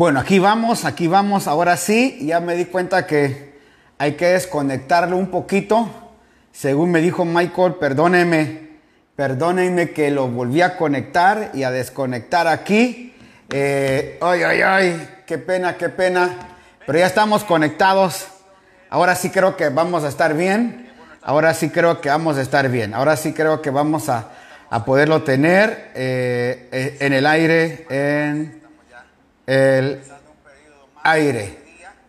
Bueno, aquí vamos, aquí vamos. Ahora sí, ya me di cuenta que hay que desconectarlo un poquito. Según me dijo Michael, perdóneme, perdónenme que lo volví a conectar y a desconectar aquí. Eh, ay, ay, ay, qué pena, qué pena. Pero ya estamos conectados. Ahora sí creo que vamos a estar bien. Ahora sí creo que vamos a estar bien. Ahora sí creo que vamos a, a poderlo tener eh, eh, en el aire, en el aire.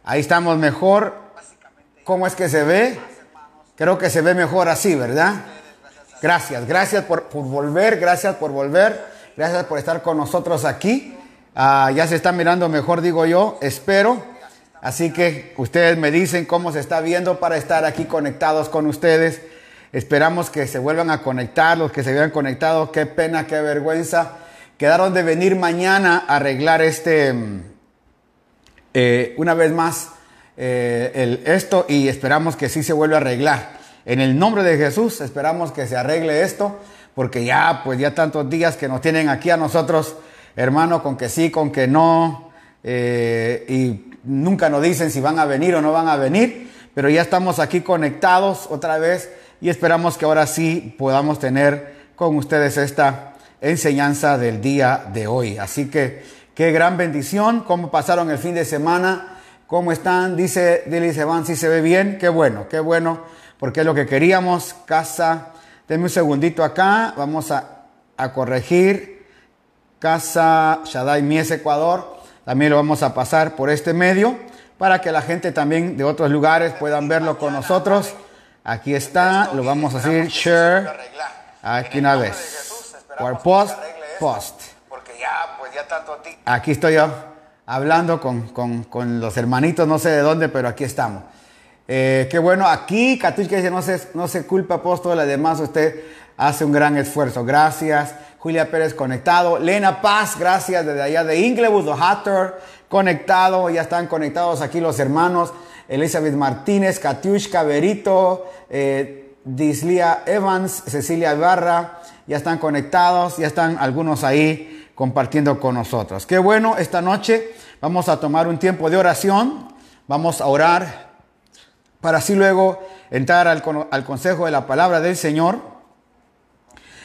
Ahí estamos mejor. ¿Cómo es que se ve? Creo que se ve mejor así, ¿verdad? Gracias, gracias por, por volver, gracias por volver, gracias por estar con nosotros aquí. Ah, ya se está mirando mejor, digo yo, espero. Así que ustedes me dicen cómo se está viendo para estar aquí conectados con ustedes. Esperamos que se vuelvan a conectar, los que se habían conectado. Qué pena, qué vergüenza. Quedaron de venir mañana a arreglar este, eh, una vez más, eh, el, esto y esperamos que sí se vuelva a arreglar. En el nombre de Jesús esperamos que se arregle esto, porque ya, pues ya tantos días que nos tienen aquí a nosotros, hermano, con que sí, con que no, eh, y nunca nos dicen si van a venir o no van a venir, pero ya estamos aquí conectados otra vez y esperamos que ahora sí podamos tener con ustedes esta enseñanza del día de hoy. Así que qué gran bendición, cómo pasaron el fin de semana, cómo están, dice Dilly Seban, si se ve bien, qué bueno, qué bueno, porque es lo que queríamos, casa, denme un segundito acá, vamos a, a corregir, casa Shaddai Mies Ecuador, también lo vamos a pasar por este medio, para que la gente también de otros lugares puedan verlo con nosotros. Aquí está, lo vamos a hacer share, aquí una vez. Por post, post. Porque ya, pues ya tanto a ti. Aquí estoy yo hablando con, con, con, los hermanitos, no sé de dónde, pero aquí estamos. Eh, qué bueno, aquí Catuch que dice, no se, no se culpa apóstol, además usted hace un gran esfuerzo. Gracias. Julia Pérez conectado. Lena Paz, gracias desde allá de Inglewood, Hatter, conectado. Ya están conectados aquí los hermanos. Elizabeth Martínez, Katiushka Berito, eh, Dislia Evans, Cecilia Ibarra, ya están conectados, ya están algunos ahí compartiendo con nosotros. Qué bueno, esta noche vamos a tomar un tiempo de oración, vamos a orar para así luego entrar al, al consejo de la palabra del Señor.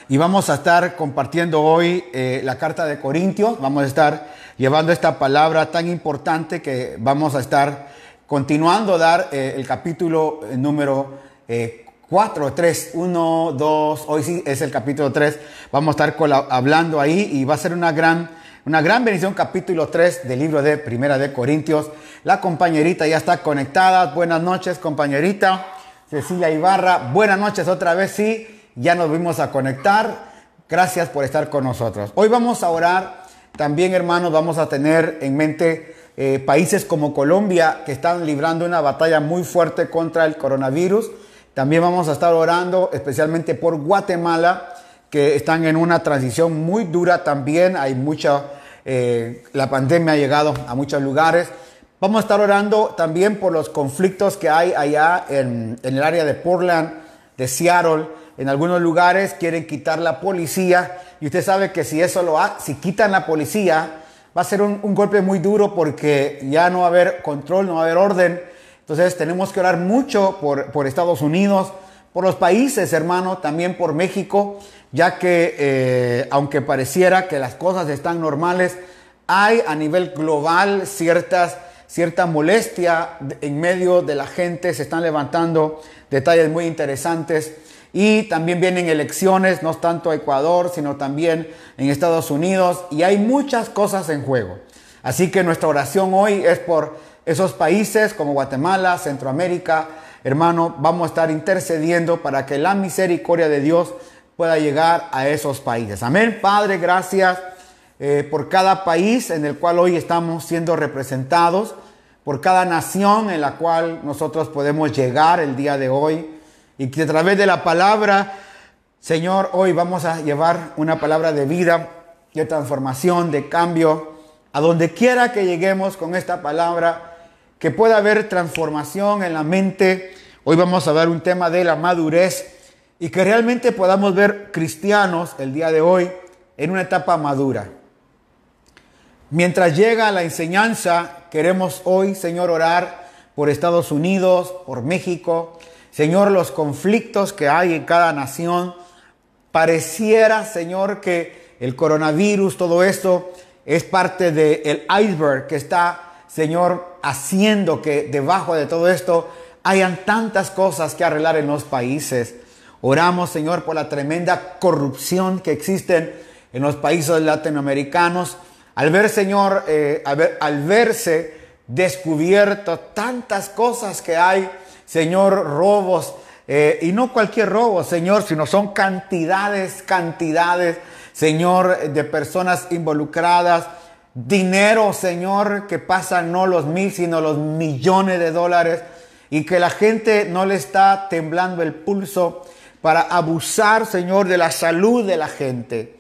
Y vamos a estar compartiendo hoy eh, la carta de Corintios, vamos a estar llevando esta palabra tan importante que vamos a estar continuando a dar eh, el capítulo número eh, 4, 3, 1, 2, hoy sí es el capítulo 3, vamos a estar hablando ahí y va a ser una gran, una gran bendición, capítulo 3 del libro de Primera de Corintios. La compañerita ya está conectada, buenas noches compañerita, Cecilia Ibarra, buenas noches otra vez, sí, ya nos vimos a conectar, gracias por estar con nosotros. Hoy vamos a orar, también hermanos vamos a tener en mente eh, países como Colombia que están librando una batalla muy fuerte contra el coronavirus. También vamos a estar orando especialmente por Guatemala, que están en una transición muy dura también. Hay mucha, eh, la pandemia ha llegado a muchos lugares. Vamos a estar orando también por los conflictos que hay allá en, el área de Portland, de Seattle. En algunos lugares quieren quitar la policía y usted sabe que si eso lo ha, si quitan la policía, va a ser un, un golpe muy duro porque ya no va a haber control, no va a haber orden. Entonces tenemos que orar mucho por, por Estados Unidos, por los países, hermano, también por México, ya que eh, aunque pareciera que las cosas están normales, hay a nivel global ciertas, cierta molestia en medio de la gente, se están levantando detalles muy interesantes. Y también vienen elecciones, no tanto Ecuador, sino también en Estados Unidos. Y hay muchas cosas en juego. Así que nuestra oración hoy es por esos países como Guatemala, Centroamérica, hermano, vamos a estar intercediendo para que la misericordia de Dios pueda llegar a esos países. Amén. Padre, gracias eh, por cada país en el cual hoy estamos siendo representados, por cada nación en la cual nosotros podemos llegar el día de hoy y que a través de la palabra, Señor, hoy vamos a llevar una palabra de vida, de transformación, de cambio, a donde quiera que lleguemos con esta palabra que pueda haber transformación en la mente. Hoy vamos a dar un tema de la madurez y que realmente podamos ver cristianos el día de hoy en una etapa madura. Mientras llega la enseñanza, queremos hoy, Señor, orar por Estados Unidos, por México. Señor, los conflictos que hay en cada nación. Pareciera, Señor, que el coronavirus, todo esto, es parte del iceberg que está, Señor, haciendo que debajo de todo esto hayan tantas cosas que arreglar en los países. Oramos, Señor, por la tremenda corrupción que existen en los países latinoamericanos. Al ver, Señor, eh, al, verse descubierto tantas cosas que hay, Señor, robos, eh, y no cualquier robo, Señor, sino son cantidades, cantidades, Señor, de personas involucradas. Dinero, Señor, que pasan no los mil, sino los millones de dólares. Y que la gente no le está temblando el pulso para abusar, Señor, de la salud de la gente.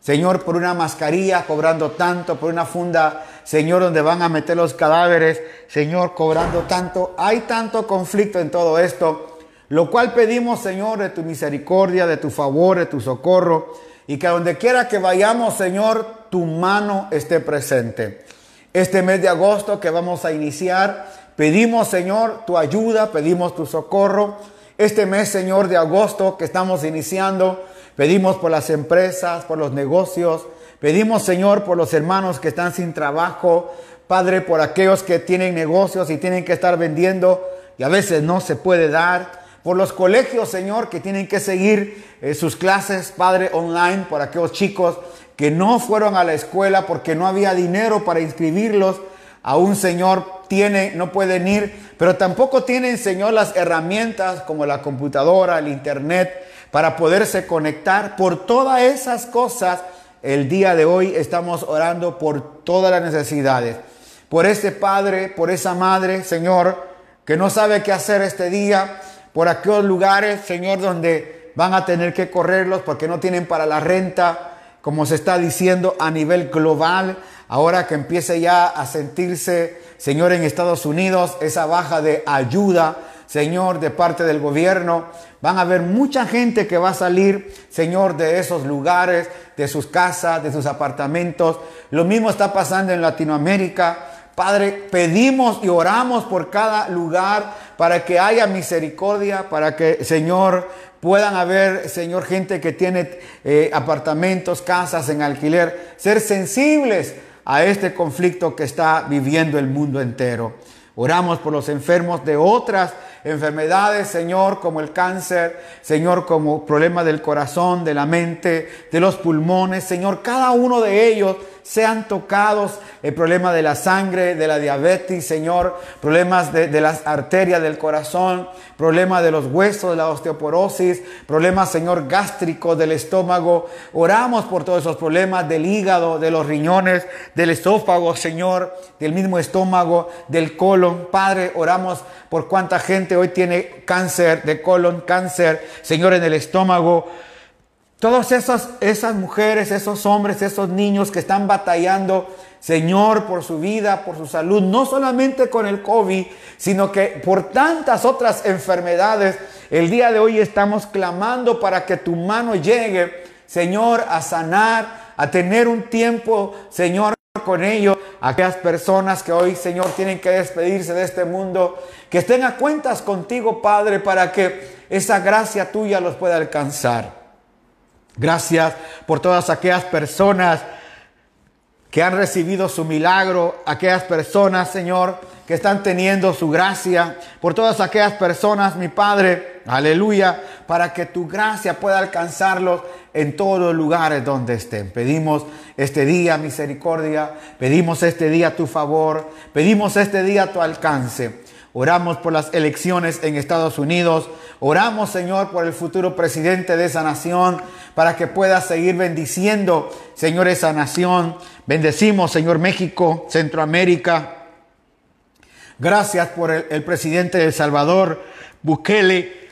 Señor, por una mascarilla cobrando tanto, por una funda, Señor, donde van a meter los cadáveres, Señor, cobrando tanto. Hay tanto conflicto en todo esto, lo cual pedimos, Señor, de tu misericordia, de tu favor, de tu socorro, y que donde quiera que vayamos, Señor, tu mano esté presente. Este mes de agosto que vamos a iniciar, pedimos, Señor, tu ayuda, pedimos tu socorro. Este mes, Señor, de agosto que estamos iniciando, pedimos por las empresas, por los negocios, pedimos, Señor, por los hermanos que están sin trabajo, Padre, por aquellos que tienen negocios y tienen que estar vendiendo y a veces no se puede dar, por los colegios, Señor, que tienen que seguir eh, sus clases, Padre, online, por aquellos chicos que no fueron a la escuela porque no había dinero para inscribirlos, aún, Señor, tiene, no pueden ir pero tampoco tienen, Señor, las herramientas como la computadora, el Internet, para poderse conectar. Por todas esas cosas, el día de hoy estamos orando por todas las necesidades. Por ese padre, por esa madre, Señor, que no sabe qué hacer este día, por aquellos lugares, Señor, donde van a tener que correrlos porque no tienen para la renta, como se está diciendo a nivel global, ahora que empiece ya a sentirse Señor, en Estados Unidos, esa baja de ayuda, Señor, de parte del gobierno. Van a haber mucha gente que va a salir, Señor, de esos lugares, de sus casas, de sus apartamentos. Lo mismo está pasando en Latinoamérica. Padre, pedimos y oramos por cada lugar para que haya misericordia, para que, Señor, puedan haber, Señor, gente que tiene eh, apartamentos, casas en alquiler, ser sensibles a este conflicto que está viviendo el mundo entero. Oramos por los enfermos de otras enfermedades, Señor, como el cáncer, Señor, como problema del corazón, de la mente, de los pulmones, Señor, cada uno de ellos sean tocados el problema de la sangre, de la diabetes, Señor, problemas de, las arterias del corazón, problemas de los huesos, de la osteoporosis, problemas, Señor, gástricos del estómago. Oramos por todos esos problemas del hígado, de los riñones, del esófago, Señor, del mismo estómago, del colon. Padre, oramos por cuánta gente hoy tiene cáncer de colon, cáncer, Señor, en el estómago. Todas esas, esas mujeres, esos hombres, esos niños que están batallando, Señor, por su vida, por su salud, no solamente con el COVID, sino que por tantas otras enfermedades, el día de hoy estamos clamando para que tu mano llegue, Señor, a sanar, a tener un tiempo, Señor, con ellos, aquellas personas que hoy, Señor, tienen que despedirse de este mundo, que estén a cuentas contigo, Padre, para que esa gracia tuya los pueda alcanzar. Gracias por todas aquellas personas que han recibido su milagro, aquellas personas, Señor, que están teniendo su gracia, por todas aquellas personas, mi Padre, aleluya, para que tu gracia pueda alcanzarlos en todos los lugares donde estén. Pedimos este día misericordia, pedimos este día tu favor, pedimos este día tu alcance. Oramos por las elecciones en Estados Unidos. Oramos, Señor, por el futuro presidente de esa nación, para que pueda seguir bendiciendo, Señor, esa nación. Bendecimos, Señor, México, Centroamérica. Gracias por el, presidente de El Salvador, Bukele.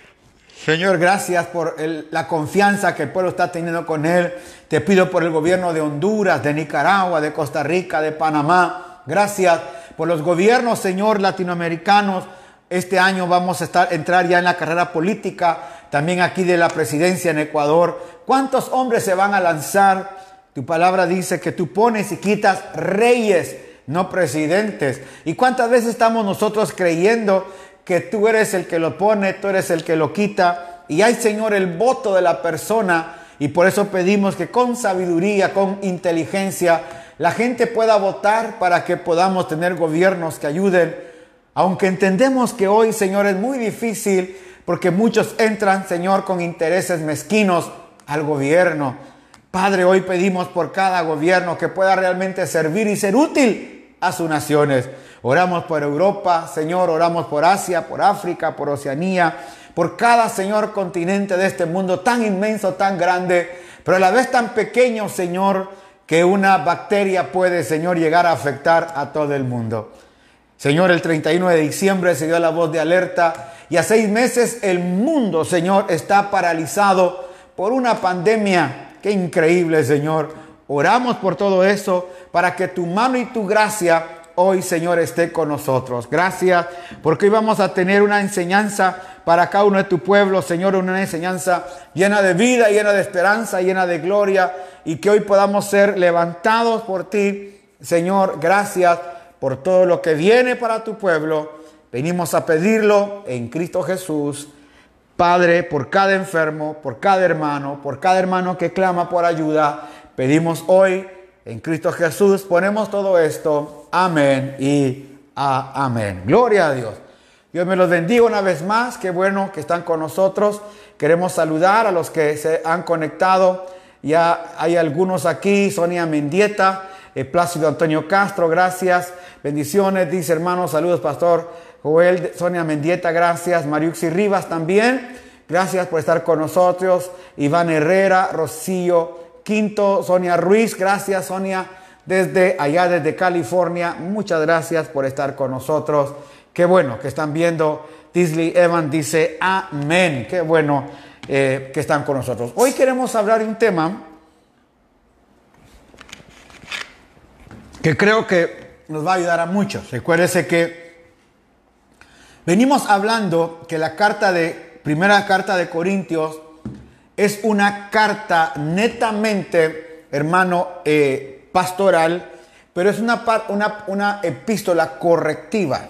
Señor, gracias por la confianza que el pueblo está teniendo con él. Te pido por el gobierno de Honduras, de Nicaragua, de Costa Rica, de Panamá. Gracias por los gobiernos, Señor, latinoamericanos. Este año vamos a estar, entrar ya en la carrera política, también aquí de la presidencia en Ecuador. ¿Cuántos hombres se van a lanzar? Tu palabra dice que tú pones y quitas reyes, no presidentes. ¿Y cuántas veces estamos nosotros creyendo que tú eres el que lo pone, tú eres el que lo quita? Y hay, Señor, el voto de la persona. Y por eso pedimos que con sabiduría, con inteligencia, la gente pueda votar para que podamos tener gobiernos que ayuden. Aunque entendemos que hoy, Señor, es muy difícil porque muchos entran, Señor, con intereses mezquinos al gobierno. Padre, hoy pedimos por cada gobierno que pueda realmente servir y ser útil a sus naciones. Oramos por Europa, Señor, oramos por Asia, por África, por Oceanía, por cada, Señor, continente de este mundo tan inmenso, tan grande, pero a la vez tan pequeño, Señor, que una bacteria puede, Señor, llegar a afectar a todo el mundo. Señor, el 31 de diciembre se dio la voz de alerta y a seis meses el mundo, Señor, está paralizado por una pandemia. Qué increíble, Señor. Oramos por todo eso para que tu mano y tu gracia hoy, Señor, esté con nosotros. Gracias porque hoy vamos a tener una enseñanza para cada uno de tu pueblo, Señor, una enseñanza llena de vida, llena de esperanza, llena de gloria y que hoy podamos ser levantados por ti. Señor, gracias por todo lo que viene para tu pueblo. Venimos a pedirlo en Cristo Jesús. Padre, por cada enfermo, por cada hermano, por cada hermano que clama por ayuda, pedimos hoy en Cristo Jesús, ponemos todo esto. Amén y amén. Gloria a Dios. Dios me los bendiga una vez más. Qué bueno que están con nosotros. Queremos saludar a los que se han conectado. Ya hay algunos aquí. Sonia Mendieta, eh, Plácido Antonio Castro, gracias. Bendiciones, dice hermano. Saludos, pastor. Joel, Sonia Mendieta, gracias. Mariuxi Rivas también. Gracias por estar con nosotros. Iván Herrera, Rocío Quinto, Sonia Ruiz, gracias Sonia desde allá, desde California. Muchas gracias por estar con nosotros. Qué bueno que están viendo. Disley Evan dice amén. Qué bueno eh, que están con nosotros. Hoy queremos hablar de un tema que creo que nos va a ayudar a muchos. Recuérdese que Venimos hablando que la carta de, primera carta de Corintios es una carta netamente, hermano, eh, pastoral, pero es una, una, una epístola correctiva,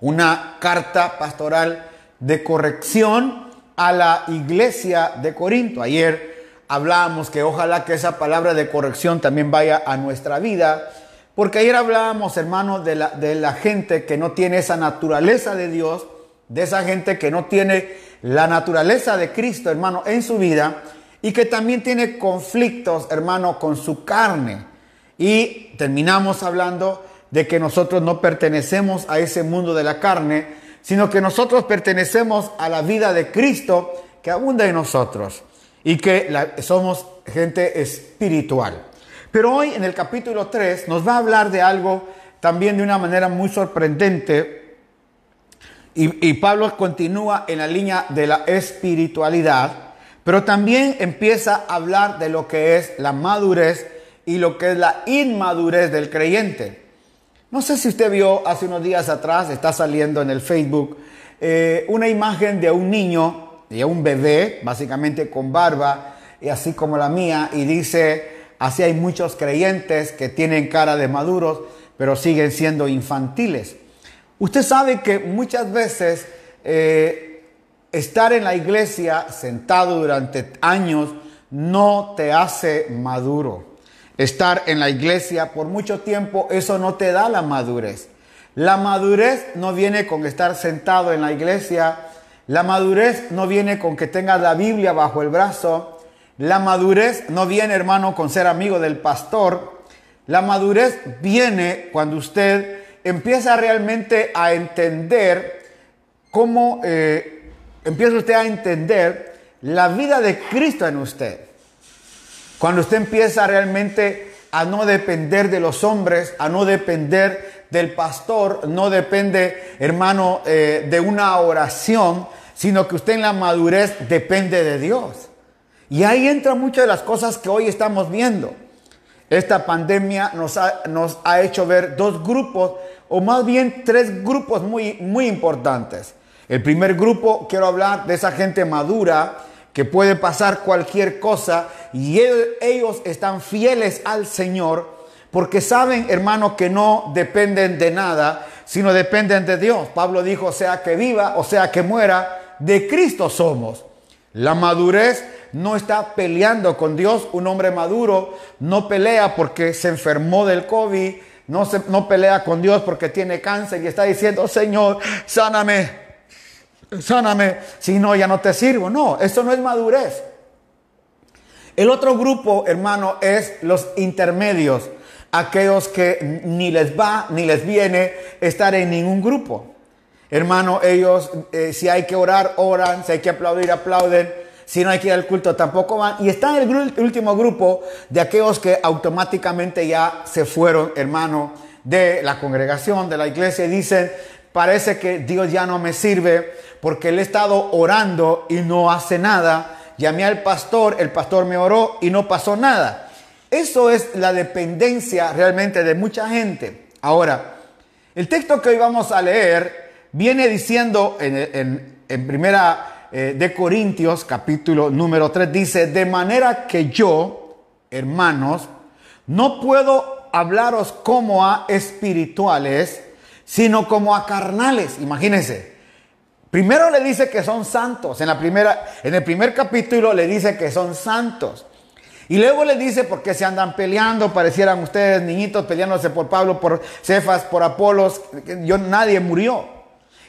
una carta pastoral de corrección a la iglesia de Corinto. Ayer hablábamos que ojalá que esa palabra de corrección también vaya a nuestra vida porque ayer hablábamos, hermanos, de la, de la gente que no tiene esa naturaleza de Dios, de esa gente que no tiene la naturaleza de Cristo, hermano, en su vida y que también tiene conflictos, hermano, con su carne. Y terminamos hablando de que nosotros no pertenecemos a ese mundo de la carne, sino que nosotros pertenecemos a la vida de Cristo que abunda en nosotros y que somos gente espiritual. Pero hoy en el capítulo 3 nos va a hablar de algo también de una manera muy sorprendente. Y, Pablo continúa en la línea de la espiritualidad, pero también empieza a hablar de lo que es la madurez y lo que es la inmadurez del creyente. No sé si usted vio hace unos días atrás, está saliendo en el Facebook, eh, una imagen de un niño, de un bebé, básicamente con barba, y así como la mía, y dice, Así hay muchos creyentes que tienen cara de maduros, pero siguen siendo infantiles. Usted sabe que muchas veces eh, estar en la iglesia sentado durante años no te hace maduro. Estar en la iglesia por mucho tiempo, eso no te da la madurez. La madurez no viene con estar sentado en la iglesia. La madurez no viene con que tengas la Biblia bajo el brazo. La madurez no viene, hermano, con ser amigo del pastor. La madurez viene cuando usted empieza realmente a entender cómo, eh, empieza usted a entender la vida de Cristo en usted. Cuando usted empieza realmente a no depender de los hombres, a no depender del pastor, no depende, hermano, eh, de una oración, sino que usted en la madurez depende de Dios. Y ahí entra muchas de las cosas que hoy estamos viendo. Esta pandemia nos ha, hecho ver dos grupos, o más bien tres grupos muy, muy importantes. El primer grupo, quiero hablar de esa gente madura que puede pasar cualquier cosa y ellos están fieles al Señor porque saben, hermano, que no dependen de nada, sino dependen de Dios. Pablo dijo, sea que viva o sea que muera, de Cristo somos. La madurez no está peleando con Dios. Un hombre maduro no pelea porque se enfermó del COVID, no, se, no pelea con Dios porque tiene cáncer y está diciendo, Señor, sáname, sáname, si no, ya no te sirvo. No, eso no es madurez. El otro grupo, hermano, es los intermedios aquellos que ni les va ni les viene estar en ningún grupo. Hermano, ellos, eh, si hay que orar, oran, si hay que aplaudir, aplauden, si no hay que ir al culto, tampoco van. Y está en el último grupo de aquellos que automáticamente ya se fueron, hermano, de la congregación, de la iglesia, y dicen, parece que Dios ya no me sirve porque le he estado orando y no hace nada. Llamé al pastor, el pastor me oró y no pasó nada. Eso es la dependencia realmente de mucha gente. Ahora, el texto que hoy vamos a leer viene diciendo en, primera eh, de Corintios, capítulo número 3, dice, de manera que yo, hermanos, no puedo hablaros como a espirituales, sino como a carnales. Imagínense. Primero le dice que son santos. En, la primera, en el primer capítulo le dice que son santos. Y luego le dice por qué se andan peleando, parecieran ustedes niñitos peleándose por Pablo, por Cefas, por Apolos, yo nadie murió.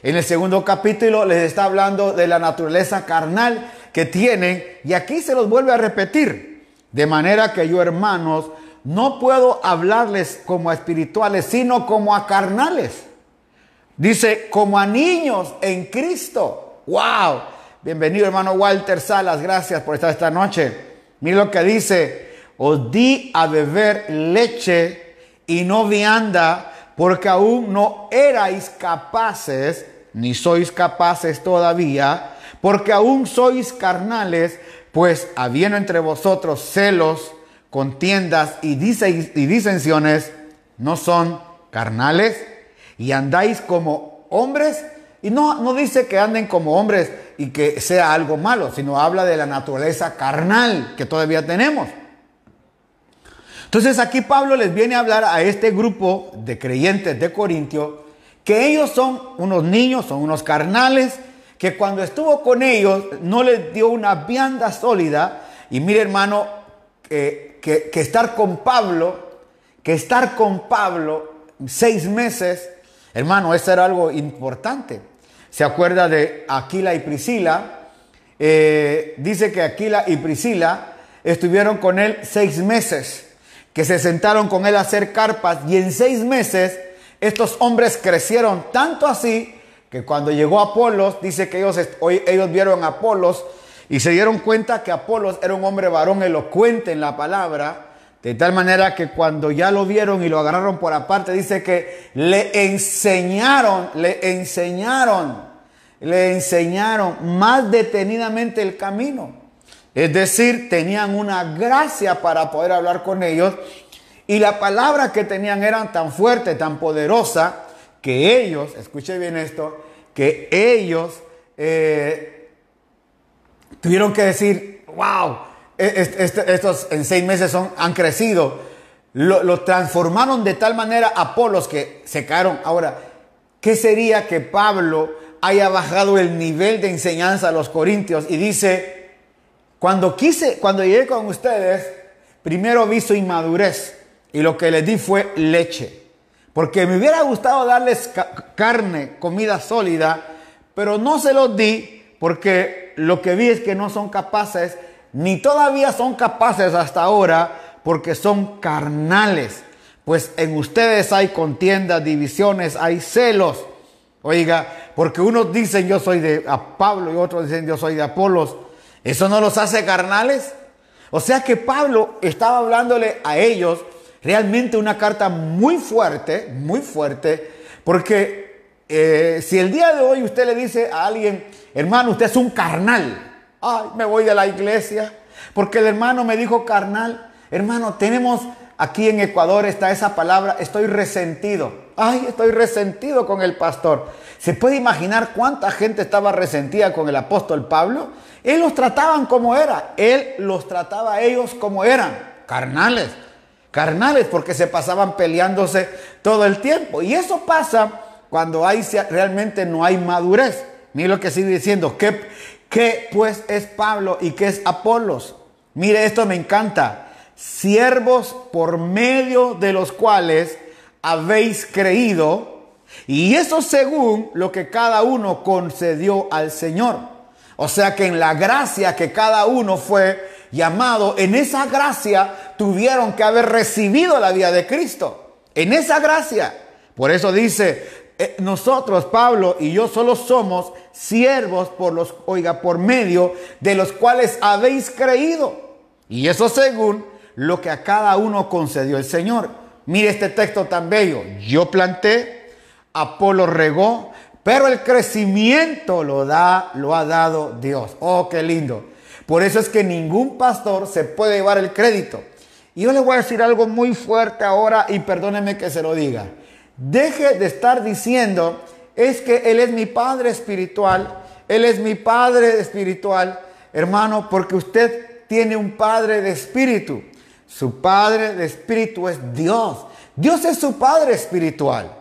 En el segundo capítulo les está hablando de la naturaleza carnal que tienen y aquí se los vuelve a repetir. De manera que yo, hermanos, no puedo hablarles como a espirituales, sino como a carnales. Dice, como a niños en Cristo. ¡Wow! Bienvenido, hermano Walter Salas. Gracias por estar esta noche. Mira lo que dice, os di a beber leche y no vianda, porque aún no erais capaces, ni sois capaces todavía, porque aún sois carnales, pues habiendo entre vosotros celos, contiendas y, disensiones, no son carnales, y andáis como hombres, y no, no dice que anden como hombres y que sea algo malo, sino habla de la naturaleza carnal que todavía tenemos. Entonces aquí Pablo les viene a hablar a este grupo de creyentes de Corintio que ellos son unos niños, son unos carnales, que cuando estuvo con ellos no les dio una vianda sólida. Y mire hermano, que, que estar con Pablo, que estar con Pablo seis meses, hermano, eso era algo importante se acuerda de Aquila y Priscila. Eh, dice que Aquila y Priscila estuvieron con él seis meses, que se sentaron con él a hacer carpas y en seis meses estos hombres crecieron tanto así que cuando llegó Apolos, dice que ellos, ellos vieron a Apolos y se dieron cuenta que Apolos era un hombre varón elocuente en la palabra, de tal manera que cuando ya lo vieron y lo agarraron por aparte, dice que le enseñaron, le enseñaron, le enseñaron más detenidamente el camino. Es decir, tenían una gracia para poder hablar con ellos y la palabra que tenían eran tan fuerte, tan poderosa, que ellos, escuche bien esto, que ellos eh, tuvieron que decir, wow, e, estos en seis meses son, han crecido, lo, transformaron de tal manera a polos que se cayeron. Ahora, ¿qué sería que Pablo haya bajado el nivel de enseñanza a los corintios y dice, cuando quise, cuando llegué con ustedes, primero vi su inmadurez y lo que les di fue leche. Porque me hubiera gustado darles carne, comida sólida, pero no se los di porque lo que vi es que no son capaces ni todavía son capaces hasta ahora porque son carnales. Pues en ustedes hay contiendas, divisiones, hay celos. Oiga, porque unos dicen yo soy de Pablo y otros dicen yo soy de Apolos. ¿Eso no los hace carnales? O sea que Pablo estaba hablándole a ellos realmente una carta muy fuerte, muy fuerte, porque eh, si el día de hoy usted le dice a alguien, hermano, usted es un carnal, ay, me voy de la iglesia, porque el hermano me dijo carnal. Hermano, tenemos Aquí en Ecuador está esa palabra, estoy resentido. Ay, estoy resentido con el pastor. ¿Se puede imaginar cuánta gente estaba resentida con el apóstol Pablo? Él los trataban como era. Él los trataba a ellos como eran, carnales. Carnales, porque se pasaban peleándose todo el tiempo. Y eso pasa cuando hay, realmente no hay madurez. Mire lo que sigue diciendo. ¿Qué, ¿Qué pues es Pablo y qué es Apolos? Mire, esto me encanta siervos por medio de los cuales habéis creído, y eso según lo que cada uno concedió al Señor. O sea que en la gracia que cada uno fue llamado, en esa gracia tuvieron que haber recibido la vida de Cristo. En esa gracia. Por eso dice, eh, nosotros, Pablo y yo solo somos siervos por los, oiga, por medio de los cuales habéis creído. Y eso según lo que a cada uno concedió el Señor. Mire este texto tan bello. Yo planté, Apolo regó, pero el crecimiento lo da, lo ha dado Dios. Oh, qué lindo. Por eso es que ningún pastor se puede llevar el crédito. Y yo le voy a decir algo muy fuerte ahora y perdóneme que se lo diga. Deje de estar diciendo, es que Él es mi Padre espiritual, Él es mi Padre espiritual, hermano, porque usted tiene un Padre de espíritu. Su Padre de Espíritu es Dios. Dios es su Padre espiritual.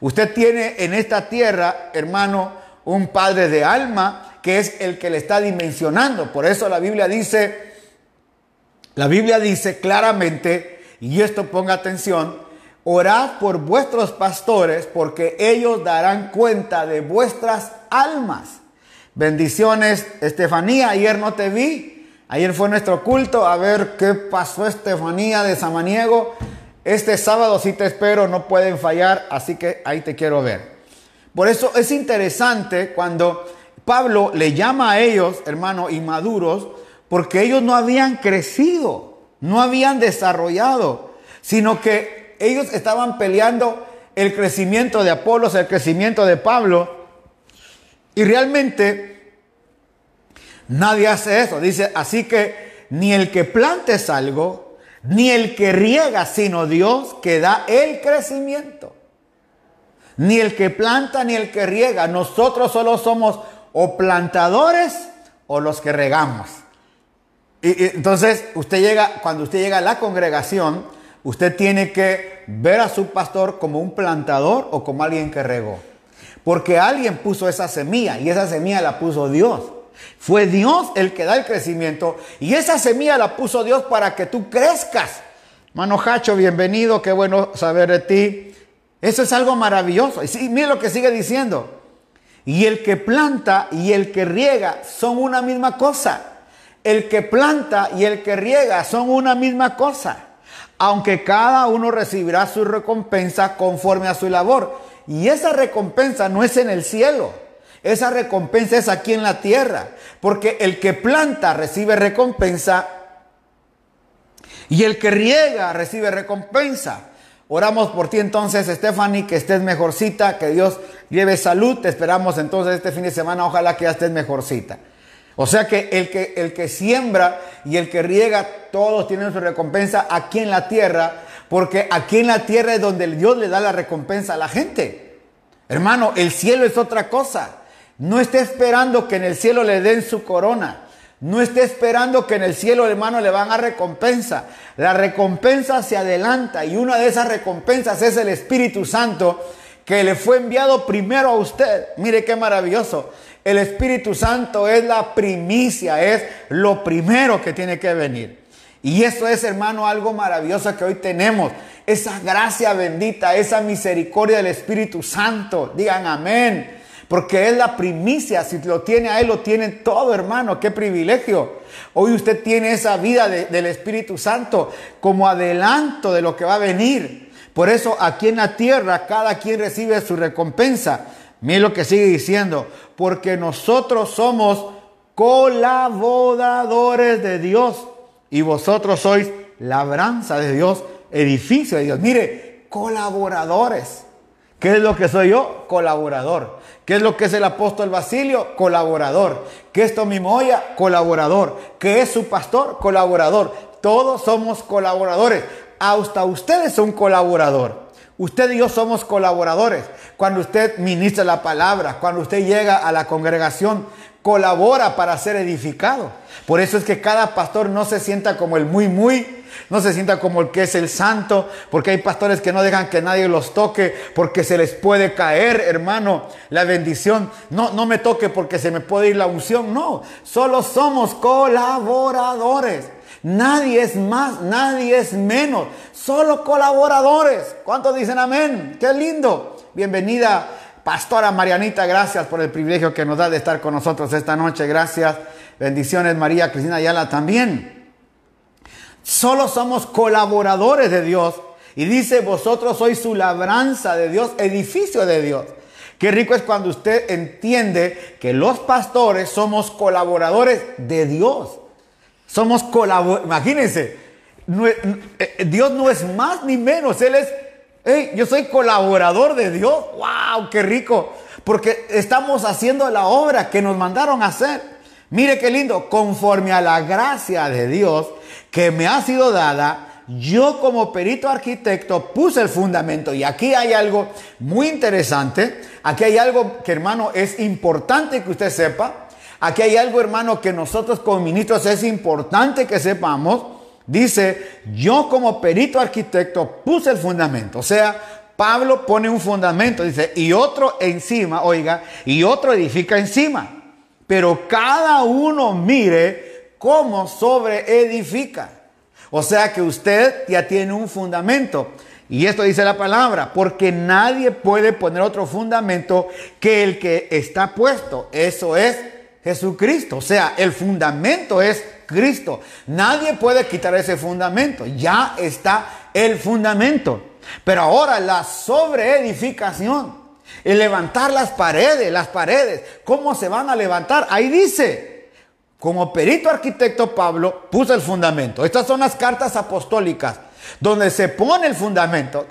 Usted tiene en esta tierra, hermano, un Padre de alma que es el que le está dimensionando. Por eso la Biblia dice, la Biblia dice claramente, y esto ponga atención, orad por vuestros pastores porque ellos darán cuenta de vuestras almas. Bendiciones, Estefanía, ayer no te vi, Ayer fue nuestro culto, a ver qué pasó Estefanía de Samaniego. Este sábado sí te espero, no pueden fallar, así que ahí te quiero ver. Por eso es interesante cuando Pablo le llama a ellos, hermano, inmaduros, porque ellos no habían crecido, no habían desarrollado, sino que ellos estaban peleando el crecimiento de Apolos, el crecimiento de Pablo, y realmente Nadie hace eso. Dice, así que ni el que plante es algo, ni el que riega, sino Dios que da el crecimiento. Ni el que planta, ni el que riega. Nosotros solo somos o plantadores o los que regamos. Y, entonces, usted llega, cuando usted llega a la congregación, usted tiene que ver a su pastor como un plantador o como alguien que regó. Porque alguien puso esa semilla y esa semilla la puso Dios. Fue Dios el que da el crecimiento y esa semilla la puso Dios para que tú crezcas. Mano Hacho, bienvenido, qué bueno saber de ti. Eso es algo maravilloso. Y sí, mire lo que sigue diciendo. Y el que planta y el que riega son una misma cosa. El que planta y el que riega son una misma cosa. Aunque cada uno recibirá su recompensa conforme a su labor. Y esa recompensa no es en el cielo esa recompensa es aquí en la tierra, porque el que planta recibe recompensa y el que riega recibe recompensa. Oramos por ti entonces, Stephanie, que estés mejorcita, que Dios lleve salud. Te esperamos entonces este fin de semana, ojalá que ya estés mejorcita. O sea que el que, el que siembra y el que riega, todos tienen su recompensa aquí en la tierra, porque aquí en la tierra es donde Dios le da la recompensa a la gente. Hermano, el cielo es otra cosa. No esté esperando que en el cielo le den su corona. No esté esperando que en el cielo, hermano, le van a recompensa. La recompensa se adelanta y una de esas recompensas es el Espíritu Santo que le fue enviado primero a usted. Mire qué maravilloso. El Espíritu Santo es la primicia, es lo primero que tiene que venir. Y eso es, hermano, algo maravilloso que hoy tenemos. Esa gracia bendita, esa misericordia del Espíritu Santo. Digan amén. Porque es la primicia, si lo tiene a Él, lo tiene todo, hermano, qué privilegio. Hoy usted tiene esa vida del Espíritu Santo como adelanto de lo que va a venir. Por eso aquí en la tierra cada quien recibe su recompensa. Mire lo que sigue diciendo, porque nosotros somos colaboradores de Dios y vosotros sois labranza de Dios, edificio de Dios. Mire, colaboradores. ¿Qué es lo que soy yo? Colaborador. ¿Qué es lo que es el apóstol Basilio? Colaborador. ¿Qué es Tommy Moya? Colaborador. ¿Qué es su pastor? Colaborador. Todos somos colaboradores. hasta usted es un colaborador. Usted y yo somos colaboradores. Cuando usted ministra la palabra, cuando usted llega a la congregación, colabora para ser edificado. Por eso es que cada pastor no se sienta como el muy, muy, no se sienta como el que es el santo, porque hay pastores que no dejan que nadie los toque, porque se les puede caer, hermano, la bendición. No, no me toque porque se me puede ir la unción. No, solo somos colaboradores. Nadie es más, nadie es menos, solo colaboradores. ¿Cuántos dicen amén? Qué lindo. Bienvenida, Pastora Marianita, gracias por el privilegio que nos da de estar con nosotros esta noche. Gracias. Bendiciones, María Cristina Ayala también. Solo somos colaboradores de Dios. Y dice, vosotros sois su labranza de Dios, edificio de Dios. Qué rico es cuando usted entiende que los pastores somos colaboradores de Dios. Somos colaboradores. Imagínense, eh, Dios no es más ni menos. Él es, hey, yo soy colaborador de Dios. ¡Wow! ¡Qué rico! Porque estamos haciendo la obra que nos mandaron a hacer. Mire qué lindo, conforme a la gracia de Dios que me ha sido dada, yo como perito arquitecto puse el fundamento. Y aquí hay algo muy interesante. Aquí hay algo que hermano es importante que usted sepa. Aquí hay algo, hermano, que nosotros como ministros es importante que sepamos. Dice, yo como perito arquitecto puse el fundamento. O sea, Pablo pone un fundamento, dice, y otro encima, oiga, y otro edifica encima. Pero cada uno mire cómo sobre edifica. O sea que usted ya tiene un fundamento. Y esto dice la palabra, porque nadie puede poner otro fundamento que el que está puesto. Eso es Jesucristo. O sea, el fundamento es Cristo. Nadie puede quitar ese fundamento. Ya está el fundamento. Pero ahora la sobreedificación, el levantar las paredes, las paredes, ¿cómo se van a levantar? Ahí dice, como perito arquitecto Pablo puso el fundamento. Estas son las cartas apostólicas donde se pone el fundamento.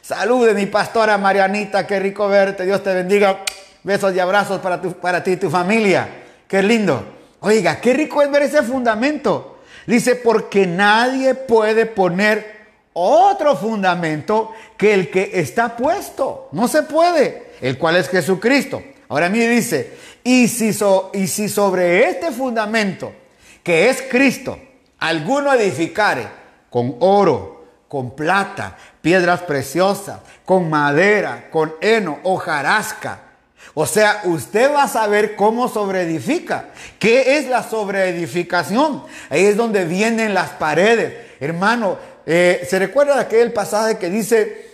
Salude mi pastora Marianita, qué rico verte, Dios te bendiga. Besos y abrazos para, para ti y tu familia. Qué lindo. Oiga, qué rico es ver ese fundamento. Dice, porque nadie puede poner otro fundamento que el que está puesto. No se puede, el cual es Jesucristo. Ahora mí dice, y si, y si sobre este fundamento, que es Cristo, alguno edificare con oro, con plata, piedras preciosas, con madera, con heno, hojarasca, o sea, usted va a saber cómo sobreedifica. ¿Qué es la sobreedificación? Ahí es donde vienen las paredes. Hermano, eh, ¿se recuerda aquel pasaje que dice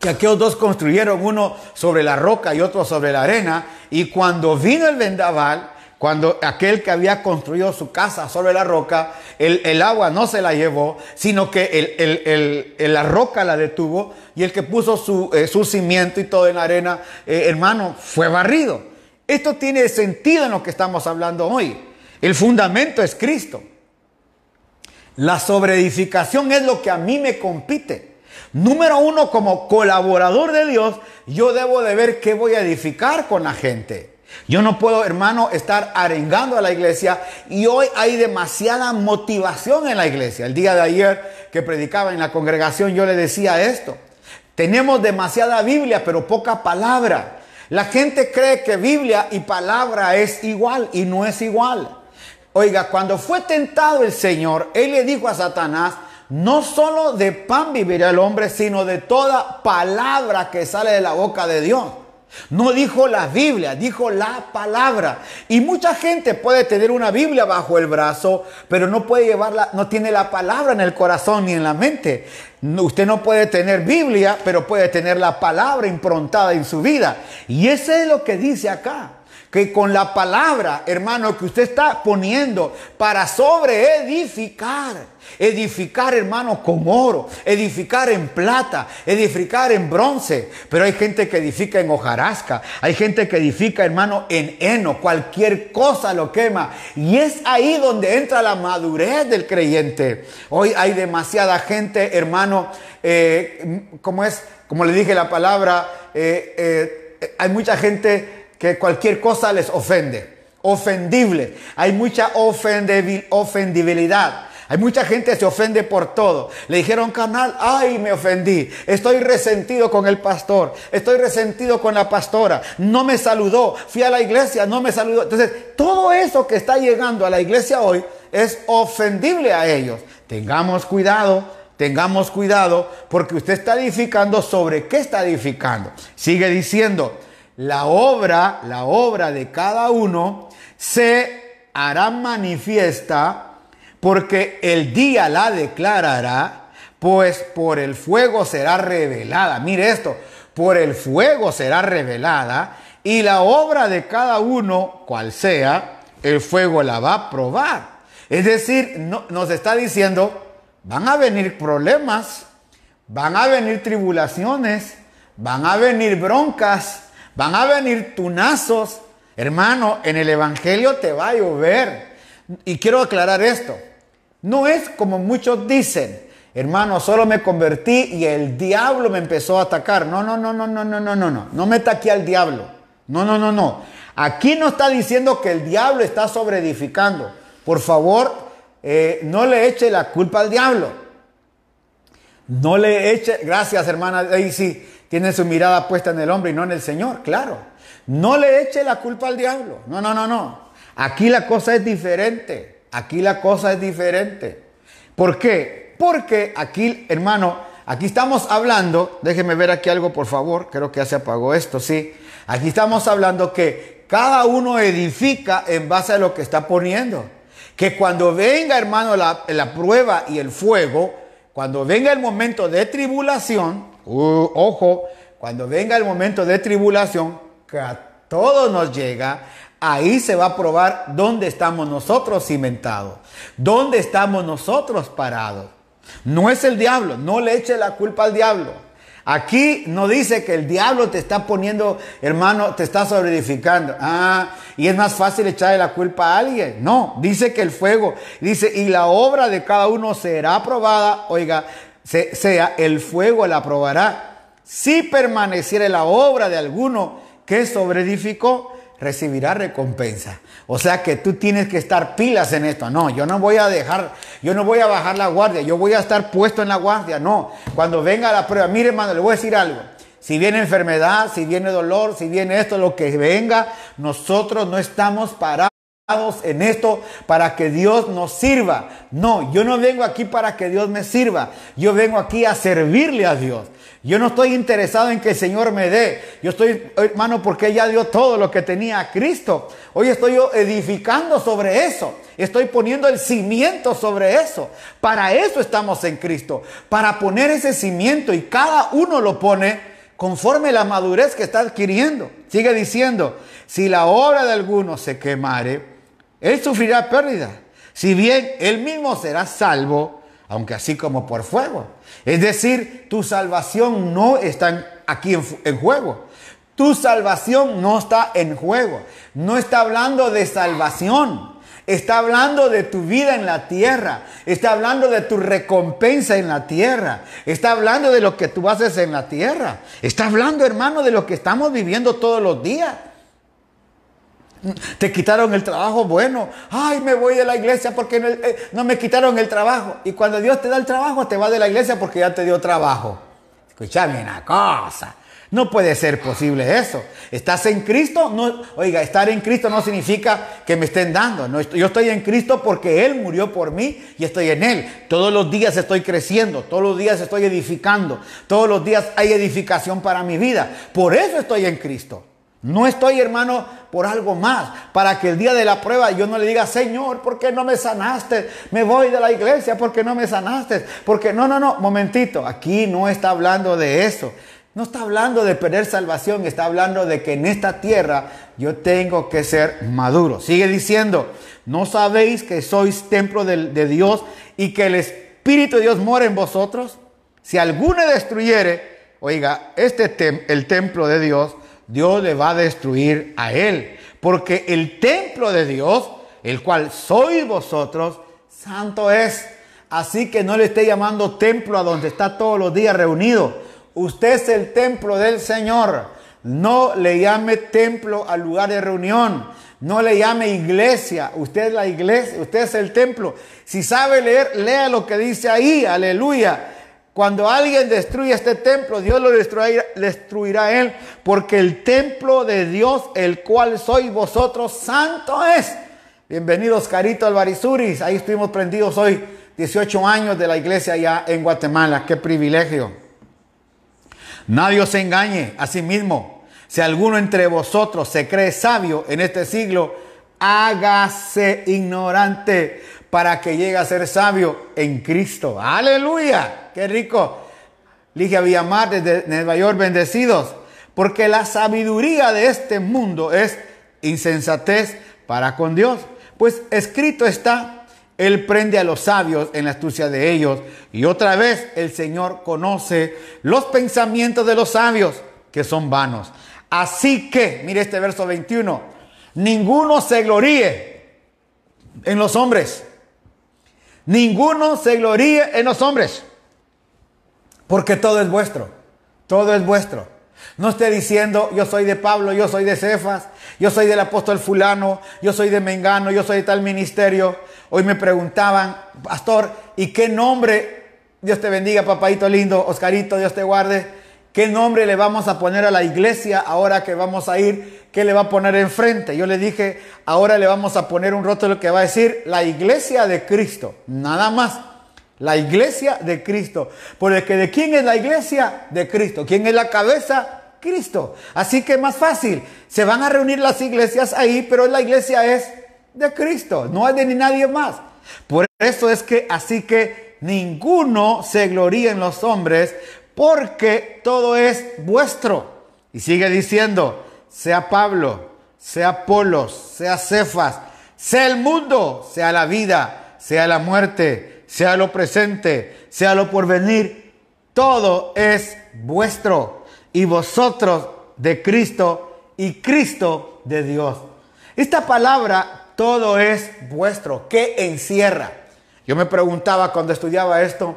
que aquellos dos construyeron uno sobre la roca y otro sobre la arena? Y cuando vino el vendaval, cuando aquel que había construido su casa sobre la roca, el, agua no se la llevó, sino que la roca la detuvo y el que puso su, eh, cimiento y todo en la arena, eh, hermano, fue barrido. Esto tiene sentido en lo que estamos hablando hoy. El fundamento es Cristo. La sobreedificación es lo que a mí me compite. Número uno, como colaborador de Dios, yo debo de ver qué voy a edificar con la gente. Yo no puedo, hermano, estar arengando a la iglesia y hoy hay demasiada motivación en la iglesia. El día de ayer que predicaba en la congregación yo le decía esto. Tenemos demasiada Biblia, pero poca palabra. La gente cree que Biblia y palabra es igual y no es igual. Oiga, cuando fue tentado el Señor, Él le dijo a Satanás, no solo de pan vivirá el hombre, sino de toda palabra que sale de la boca de Dios. No dijo la Biblia, dijo la palabra. Y mucha gente puede tener una Biblia bajo el brazo, pero no puede llevarla, no tiene la palabra en el corazón ni en la mente. Usted no puede tener Biblia, pero puede tener la palabra improntada en su vida. Y eso es lo que dice acá que con la palabra, hermano, que usted está poniendo para sobreedificar, edificar, hermano, con oro, edificar en plata, edificar en bronce, pero hay gente que edifica en hojarasca, hay gente que edifica, hermano, en heno, cualquier cosa lo quema, y es ahí donde entra la madurez del creyente. Hoy hay demasiada gente, hermano, eh, como es, como le dije la palabra, eh, eh, hay mucha gente que cualquier cosa les ofende. Ofendible. Hay mucha ofendibilidad. Hay mucha gente que se ofende por todo. Le dijeron canal, ay, me ofendí. Estoy resentido con el pastor. Estoy resentido con la pastora. No me saludó. Fui a la iglesia, no me saludó. Entonces, todo eso que está llegando a la iglesia hoy es ofendible a ellos. Tengamos cuidado, tengamos cuidado, porque usted está edificando sobre qué está edificando. Sigue diciendo, la obra, la obra de cada uno se hará manifiesta porque el día la declarará, pues por el fuego será revelada. Mire esto, por el fuego será revelada y la obra de cada uno, cual sea, el fuego la va a probar. Es decir, nos está diciendo, van a venir problemas, van a venir tribulaciones, van a venir broncas, van a venir tunazos. Hermano, en el Evangelio te va a llover. Y quiero aclarar esto. No es como muchos dicen, hermano, solo me convertí y el diablo me empezó a atacar. No, no, no, no, no, no, no, no, no. No me ataqué al diablo. No, no, no, no. Aquí no está diciendo que el diablo está sobreedificando. Por favor, eh, no le eche la culpa al diablo. No le eche, gracias hermana Daisy, tiene su mirada puesta en el hombre y no en el Señor, claro. No le eche la culpa al diablo. No, no, no, no. Aquí la cosa es diferente. Aquí la cosa es diferente. ¿Por qué? Porque aquí, hermano, aquí estamos hablando, déjeme ver aquí algo por favor, creo que ya se apagó esto, sí. Aquí estamos hablando que cada uno edifica en base a lo que está poniendo. Que cuando venga, hermano, la, la prueba y el fuego, cuando venga el momento de tribulación, ojo, cuando venga el momento de tribulación, que a todos nos llega, Ahí se va a probar dónde estamos nosotros cimentados, dónde estamos nosotros parados. No es el diablo, no le eche la culpa al diablo. Aquí no dice que el diablo te está poniendo, hermano, te está sobreedificando. Ah, y es más fácil echarle la culpa a alguien. No, dice que el fuego, dice, y la obra de cada uno será aprobada, oiga, sea el fuego la aprobará. Si permaneciera la obra de alguno que sobreedificó, recibirá recompensa. O sea que tú tienes que estar pilas en esto. No, yo no voy a dejar, yo no voy a bajar la guardia, yo voy a estar puesto en la guardia. No, cuando venga la prueba, mire hermano, le voy a decir algo. Si viene enfermedad, si viene dolor, si viene esto, lo que venga, nosotros no estamos parados en esto para que Dios nos sirva. No, yo no vengo aquí para que Dios me sirva. Yo vengo aquí a servirle a Dios. Yo no estoy interesado en que el Señor me dé. Yo estoy, hermano, porque ya dio todo lo que tenía a Cristo. Hoy estoy edificando sobre eso. Estoy poniendo el cimiento sobre eso. Para eso estamos en Cristo. Para poner ese cimiento y cada uno lo pone conforme la madurez que está adquiriendo. Sigue diciendo, si la obra de alguno se quemare, él sufrirá pérdida. Si bien él mismo será salvo, aunque así como por fuego. Es decir, tu salvación no está aquí en, juego. Tu salvación no está en juego. No está hablando de salvación. Está hablando de tu vida en la tierra. Está hablando de tu recompensa en la tierra. Está hablando de lo que tú haces en la tierra. Está hablando, hermano, de lo que estamos viviendo todos los días. Te quitaron el trabajo, bueno, ay, me voy de la iglesia porque eh, no, me quitaron el trabajo. Y cuando Dios te da el trabajo, te va de la iglesia porque ya te dio trabajo. Escúchame una cosa. No puede ser posible eso. ¿Estás en Cristo? No, oiga, estar en Cristo no significa que me estén dando. No, yo estoy en Cristo porque Él murió por mí y estoy en Él. Todos los días estoy creciendo, todos los días estoy edificando, todos los días hay edificación para mi vida. Por eso estoy en Cristo. No estoy, hermano, por algo más, para que el día de la prueba yo no le diga, Señor, ¿por qué no me sanaste? Me voy de la iglesia, ¿por qué no me sanaste? Porque no, no, no, momentito, aquí no está hablando de eso. No está hablando de perder salvación, está hablando de que en esta tierra yo tengo que ser maduro. Sigue diciendo, ¿no sabéis que sois templo de, Dios y que el Espíritu de Dios mora en vosotros? Si alguno destruyere, oiga, este el templo de Dios, Dios le va a destruir a él. Porque el templo de Dios, el cual sois vosotros, santo es. Así que no le esté llamando templo a donde está todos los días reunido. Usted es el templo del Señor. No le llame templo al lugar de reunión. No le llame iglesia. Usted es la iglesia, usted es el templo. Si sabe leer, lea lo que dice ahí. Aleluya. Cuando alguien destruye este templo, Dios lo destruirá, a él, porque el templo de Dios, el cual sois vosotros, santo es. Bienvenidos, Carito Alvarizuris. Ahí estuvimos prendidos hoy, 18 años de la iglesia allá en Guatemala. Qué privilegio. Nadie os engañe a sí mismo. Si alguno entre vosotros se cree sabio en este siglo, hágase ignorante para que llegue a ser sabio en Cristo. Aleluya. Qué rico. Ligia Villamar desde Nueva York, bendecidos. Porque la sabiduría de este mundo es insensatez para con Dios. Pues escrito está, Él prende a los sabios en la astucia de ellos. Y otra vez el Señor conoce los pensamientos de los sabios, que son vanos. Así que, mire este verso 21, ninguno se gloríe en los hombres. Ninguno se gloríe en los hombres. Porque todo es vuestro. Todo es vuestro. No esté diciendo, yo soy de Pablo, yo soy de Cefas, yo soy del apóstol fulano, yo soy de Mengano, yo soy de tal ministerio. Hoy me preguntaban, pastor, ¿y qué nombre? Dios te bendiga, papadito lindo, Oscarito, Dios te guarde. ¿Qué nombre le vamos a poner a la iglesia ahora que vamos a ir? ¿Qué le va a poner enfrente? Yo le dije, ahora le vamos a poner un rótulo que va a decir la iglesia de Cristo. Nada más. La iglesia de Cristo. Porque de quién es la iglesia? De Cristo. ¿Quién es la cabeza? Cristo. Así que más fácil. Se van a reunir las iglesias ahí, pero la iglesia es de Cristo. No es de ni nadie más. Por eso es que así que ninguno se gloría en los hombres, porque todo es vuestro. Y sigue diciendo, sea Pablo, sea Apolos, sea Cefas, sea el mundo, sea la vida, sea la muerte, sea lo presente, sea lo porvenir, todo es vuestro y vosotros de Cristo y Cristo de Dios. Esta palabra, todo es vuestro, ¿qué encierra? Yo me preguntaba cuando estudiaba esto,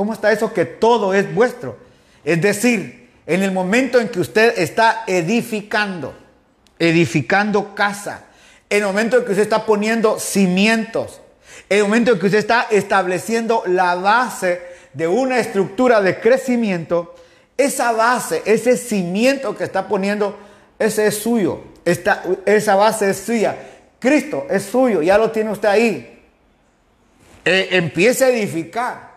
¿Cómo está eso que todo es vuestro? Es decir, en el momento en que usted está edificando, edificando casa, en el momento en que usted está poniendo cimientos, en el momento en que usted está estableciendo la base de una estructura de crecimiento, esa base, ese cimiento que está poniendo, ese es suyo. Esa base es suya. Cristo es suyo, ya lo tiene usted ahí. Eh, empiece a edificar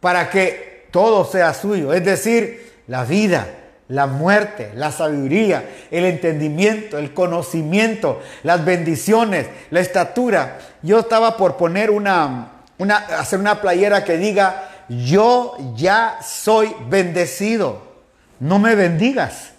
para que todo sea suyo, es decir, la vida, la muerte, la sabiduría, el entendimiento, el conocimiento, las bendiciones, la estatura. Yo estaba por poner una, una hacer una playera que diga, yo ya soy bendecido, no me bendigas.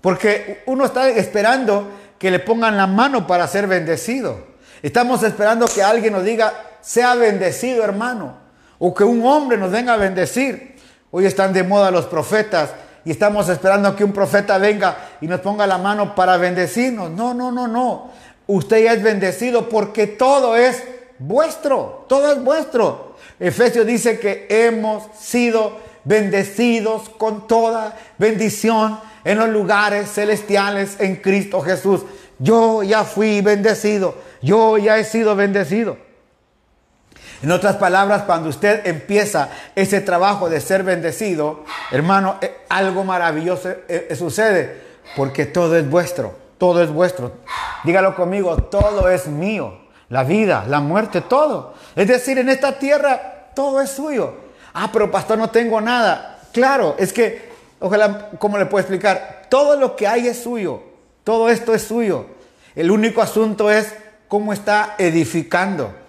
Porque uno está esperando que le pongan la mano para ser bendecido. Estamos esperando que alguien nos diga, sea bendecido hermano o que un hombre nos venga a bendecir. Hoy están de moda los profetas y estamos esperando que un profeta venga y nos ponga la mano para bendecirnos. No, no, no, no. Usted ya es bendecido porque todo es vuestro, todo es vuestro. Efesios dice que hemos sido bendecidos con toda bendición en los lugares celestiales en Cristo Jesús. Yo ya fui bendecido, yo ya he sido bendecido. En otras palabras, cuando usted empieza ese trabajo de ser bendecido, hermano, eh, algo maravilloso eh, eh, sucede, porque todo es vuestro, todo es vuestro. Dígalo conmigo, todo es mío, la vida, la muerte, todo. Es decir, en esta tierra todo es suyo. Ah, pero pastor, no tengo nada. Claro, es que, ojalá, ¿cómo le puedo explicar? Todo lo que hay es suyo, todo esto es suyo. El único asunto es cómo está edificando.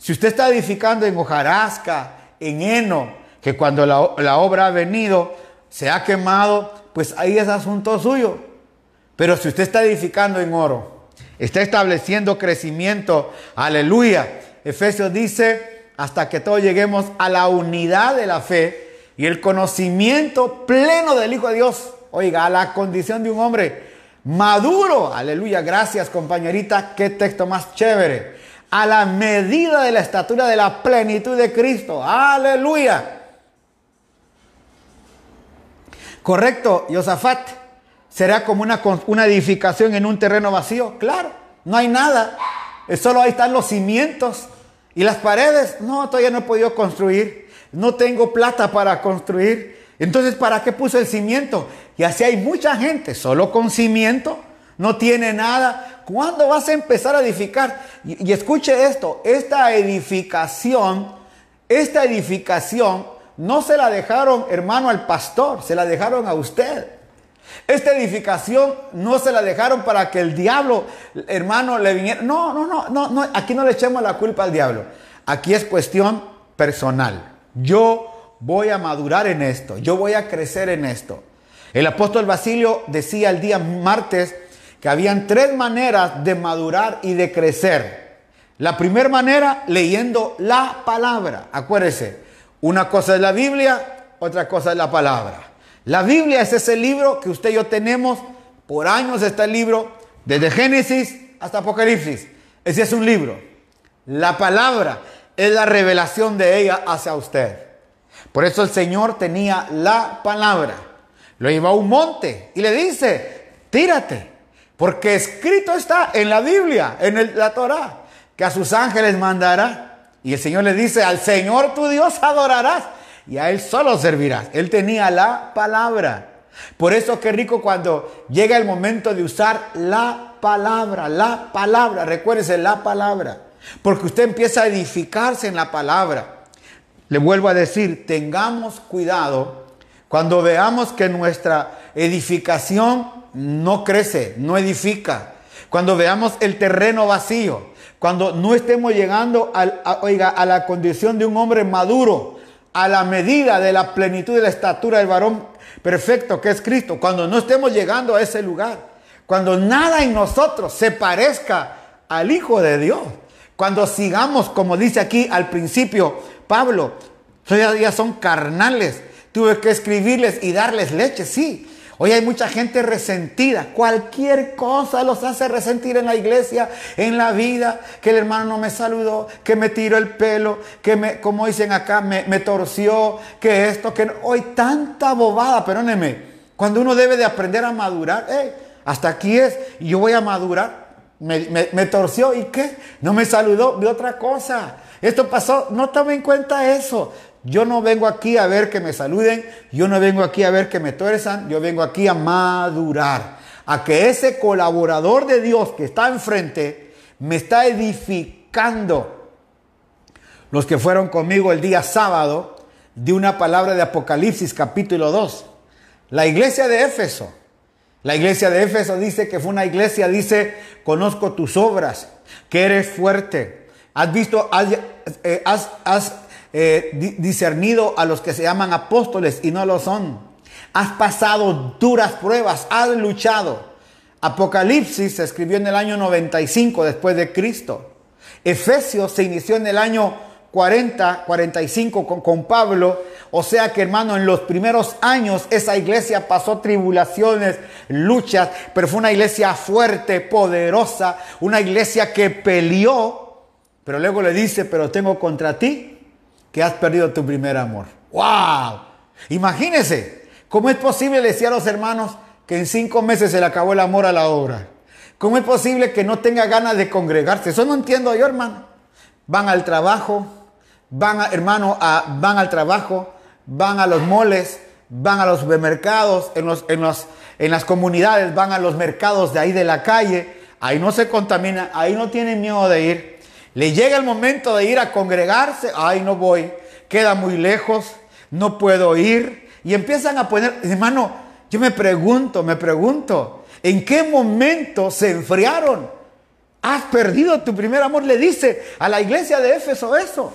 Si usted está edificando en hojarasca, en heno, que cuando la, obra ha venido, se ha quemado, pues ahí es asunto suyo. Pero si usted está edificando en oro, está estableciendo crecimiento, aleluya. Efesios dice, hasta que todos lleguemos a la unidad de la fe y el conocimiento pleno del Hijo de Dios. Oiga, a la condición de un hombre maduro. Aleluya, gracias compañerita, qué texto más chévere a la medida de la estatura de la plenitud de Cristo. Aleluya. Correcto, Yosafat. ¿Será como una, una edificación en un terreno vacío? Claro. no hay nada. Solo ahí están los cimientos. Y las paredes, no, todavía no he podido construir. No tengo plata para construir. Entonces, ¿para qué puso el cimiento? Y así hay mucha gente, solo con cimiento, no tiene nada. ¿Cuándo vas a empezar a edificar? Y, escuche esto, esta edificación, esta edificación no se la dejaron, hermano, al pastor, se la dejaron a usted. Esta edificación no se la dejaron para que el diablo, hermano, le viniera. No, no, no, no, no, aquí no le echemos la culpa al diablo. Aquí es cuestión personal. Yo voy a madurar en esto, yo voy a crecer en esto. El apóstol Basilio decía el día martes que habían tres maneras de madurar y de crecer. La primera manera, leyendo la palabra. Acuérdese, una cosa es la Biblia, otra cosa es la palabra. La Biblia es ese libro que usted y yo tenemos. Por años está el libro, desde Génesis hasta Apocalipsis. Ese es un libro. La palabra es la revelación de ella hacia usted. Por eso el Señor tenía la palabra. Lo llevó a un monte y le dice, tírate. Porque escrito está en la Biblia, en la Torah, que a sus ángeles mandará. Y el Señor le dice, al Señor tu Dios adorarás y a Él solo servirás. Él tenía la palabra. Por eso qué rico cuando llega el momento de usar la palabra, la palabra, recuérdese la palabra, porque usted empieza a edificarse en la palabra. Le vuelvo a decir, tengamos cuidado cuando veamos que nuestra edificación no crece, no edifica. Cuando veamos el terreno vacío, cuando no estemos llegando oiga, a la condición de un hombre maduro, a la medida de la plenitud de la estatura del varón perfecto que es Cristo, cuando no estemos llegando a ese lugar, cuando nada en nosotros se parezca al Hijo de Dios, cuando sigamos, como dice aquí al principio Pablo, ya son carnales, tuve que escribirles y darles leche, sí, Hoy hay mucha gente resentida. Cualquier cosa los hace resentir en la iglesia, en la vida. Que el hermano no me saludó, que me tiró el pelo, que me, como dicen acá, me, torció, que esto, que hoy tanta bobada, perdóneme. Cuando uno debe de aprender a madurar, hasta aquí es, yo voy a madurar. Me, me, torció y qué? No me saludó, de otra cosa. Esto pasó, no tome en cuenta eso. Yo no vengo aquí a ver que me saluden, yo no vengo aquí a ver que me tuerzan, yo vengo aquí a madurar, a que ese colaborador de Dios que está enfrente me está edificando. Los que fueron conmigo el día sábado, de una palabra de Apocalipsis capítulo 2. La iglesia de Éfeso. La iglesia de Éfeso dice que fue una iglesia, dice, conozco tus obras, que eres fuerte. Has visto, has, eh, has eh, discernido a los que se llaman apóstoles y no lo son. Has pasado duras pruebas, has luchado. Apocalipsis se escribió en el año 95 después de Cristo. Efesios se inició en el año 40, 45 con, con, Pablo. O sea que hermano, en los primeros años esa iglesia pasó tribulaciones, luchas, pero fue una iglesia fuerte, poderosa, una iglesia que peleó. Pero luego le dice, pero tengo contra ti que has perdido tu primer amor. ¡Wow! Imagínese, ¿cómo es posible, decía a los hermanos, que en cinco meses se le acabó el amor a la obra? ¿Cómo es posible que no tenga ganas de congregarse? Eso no entiendo yo, hermano. Van al trabajo, van, a, hermano, van al trabajo, van a los moles, van a los supermercados, en, en las comunidades, van a los mercados de ahí de la calle, ahí no se contamina, ahí no tienen miedo de ir. Le llega el momento de ir a congregarse, ay, no voy, queda muy lejos, no puedo ir. Y empiezan a poner, hermano, yo me pregunto, me pregunto, ¿en qué momento se enfriaron? Has perdido tu primer amor, le dice a la iglesia de Éfeso eso.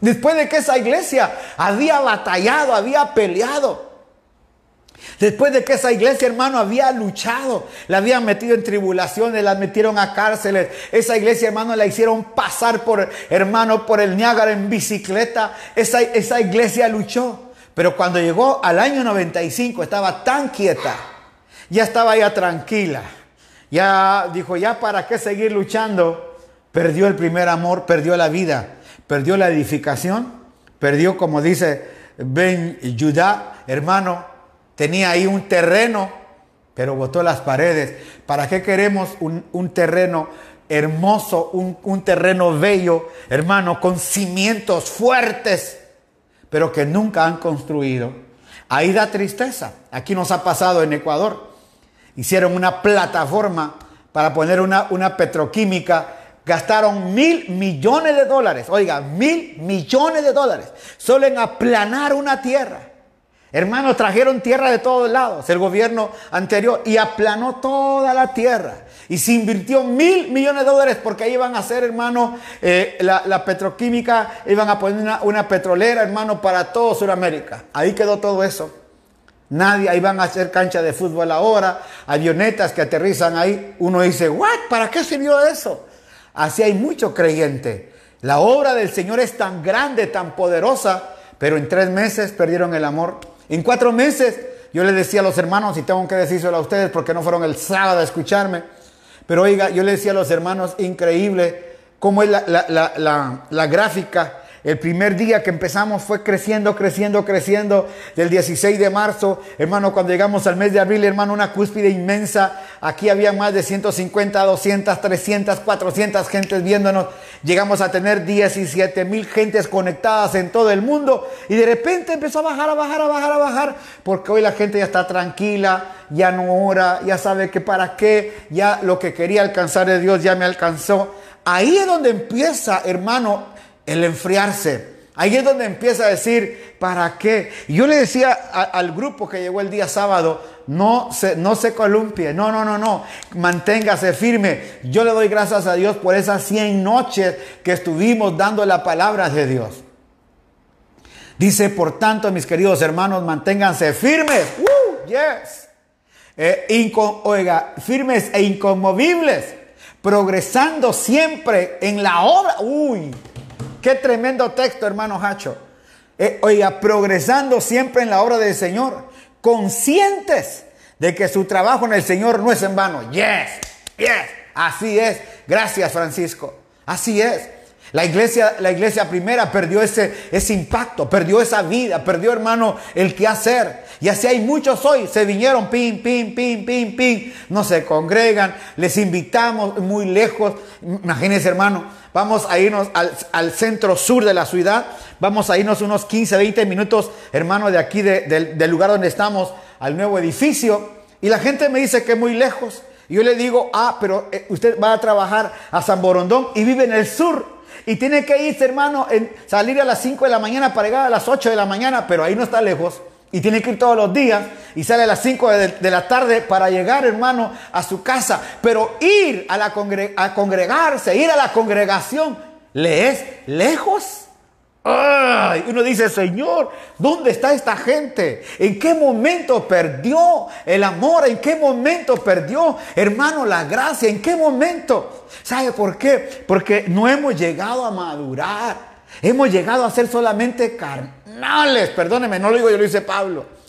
Después de que esa iglesia había batallado, había peleado. Después de que esa iglesia, hermano, había luchado, la habían metido en tribulaciones, la metieron a cárceles. Esa iglesia, hermano, la hicieron pasar por, hermano, por el Niágara en bicicleta. Esa, esa iglesia luchó. Pero cuando llegó al año 95, estaba tan quieta, ya estaba ya tranquila. Ya dijo, ya para qué seguir luchando. Perdió el primer amor, perdió la vida, perdió la edificación, perdió, como dice Ben Judá, hermano, tenía ahí un terreno pero botó las paredes. ¿Para qué queremos un, terreno hermoso, un, un terreno bello, hermano, con cimientos fuertes, pero que nunca han construido? Ahí da tristeza. Aquí nos ha pasado en Ecuador. Hicieron una plataforma para poner una, una petroquímica gastaron mil millones de dólares, oiga, mil millones de dólares, solo en aplanar una tierra. Hermanos, trajeron tierra de todos lados, el gobierno anterior, y aplanó toda la tierra. Y se invirtió mil millones de dólares porque ahí iban a hacer, hermano, eh, la, petroquímica, iban a poner una, una, petrolera, hermano, para todo Sudamérica. Ahí quedó todo eso. Nadie, ahí van a hacer cancha de fútbol ahora, avionetas que aterrizan ahí. Uno dice, ¿what? ¿Para qué sirvió eso? Así hay mucho creyente. La obra del Señor es tan grande, tan poderosa, pero en tres meses perdieron el amor en cuatro meses, yo les decía a los hermanos, y tengo que decírselo a ustedes porque no fueron el sábado a escucharme, pero oiga, yo les decía a los hermanos, increíble cómo es la gráfica el primer día que empezamos fue creciendo, creciendo, creciendo. Del 16 de marzo, hermano, cuando llegamos al mes de abril, hermano, una cúspide inmensa. Aquí había más de 150, 200, 300, 400 gentes viéndonos. Llegamos a tener 17 mil gentes conectadas en todo el mundo. Y de repente empezó a bajar, a bajar, a bajar, a bajar. Porque hoy la gente ya está tranquila, ya no ora, ya sabe que para qué, ya lo que quería alcanzar de Dios ya me alcanzó. Ahí es donde empieza, hermano, el enfriarse. Ahí es donde empieza a decir, ¿para qué? Yo le decía al grupo que llegó el día sábado, no se, no se columpie, no, no, no, no, manténgase firme. Yo le doy gracias a Dios por esas 100 noches que estuvimos dando la palabra de Dios. Dice, por tanto, mis queridos hermanos, manténganse firmes. ¡Uh! Yes. Eh, oiga, firmes e inconmovibles, progresando siempre en la obra. Uy, Qué tremendo texto, hermano Hacho. Eh, oiga, progresando siempre en la obra del Señor, conscientes de que su trabajo en el Señor no es en vano. Yes, yes, así es. Gracias, Francisco. Así es. La iglesia, la iglesia primera perdió ese, ese impacto, perdió esa vida, perdió, hermano, el que hacer. Y así hay muchos hoy, se vinieron, pim, pim, pim, pim, pim, no se congregan, les invitamos muy lejos. Imagínense, hermano, vamos a irnos al, centro sur de la ciudad, vamos a irnos unos 15, 20 minutos, hermano, de aquí, del lugar donde estamos, al nuevo edificio. Y la gente me dice que muy lejos. Y yo le digo, ah, pero eh, usted va a trabajar a San Borondón y vive en el sur. Y tiene que irse, hermano, en salir a las 5 de la mañana para llegar a las 8 de la mañana, pero ahí no está lejos. Y tiene que ir todos los días y sale a las 5 de, la tarde para llegar, hermano, a su casa. Pero ir a, la a congregarse, ir a la congregación, ¿le es lejos? Ay, uno dice, Señor, ¿dónde está esta gente? ¿En qué momento perdió el amor? ¿En qué momento perdió, hermano, la gracia? ¿En qué momento? ¿Sabe por qué? Porque no hemos llegado a madurar. Hemos llegado a ser solamente carnales. Perdóneme, no lo digo yo, lo dice Pablo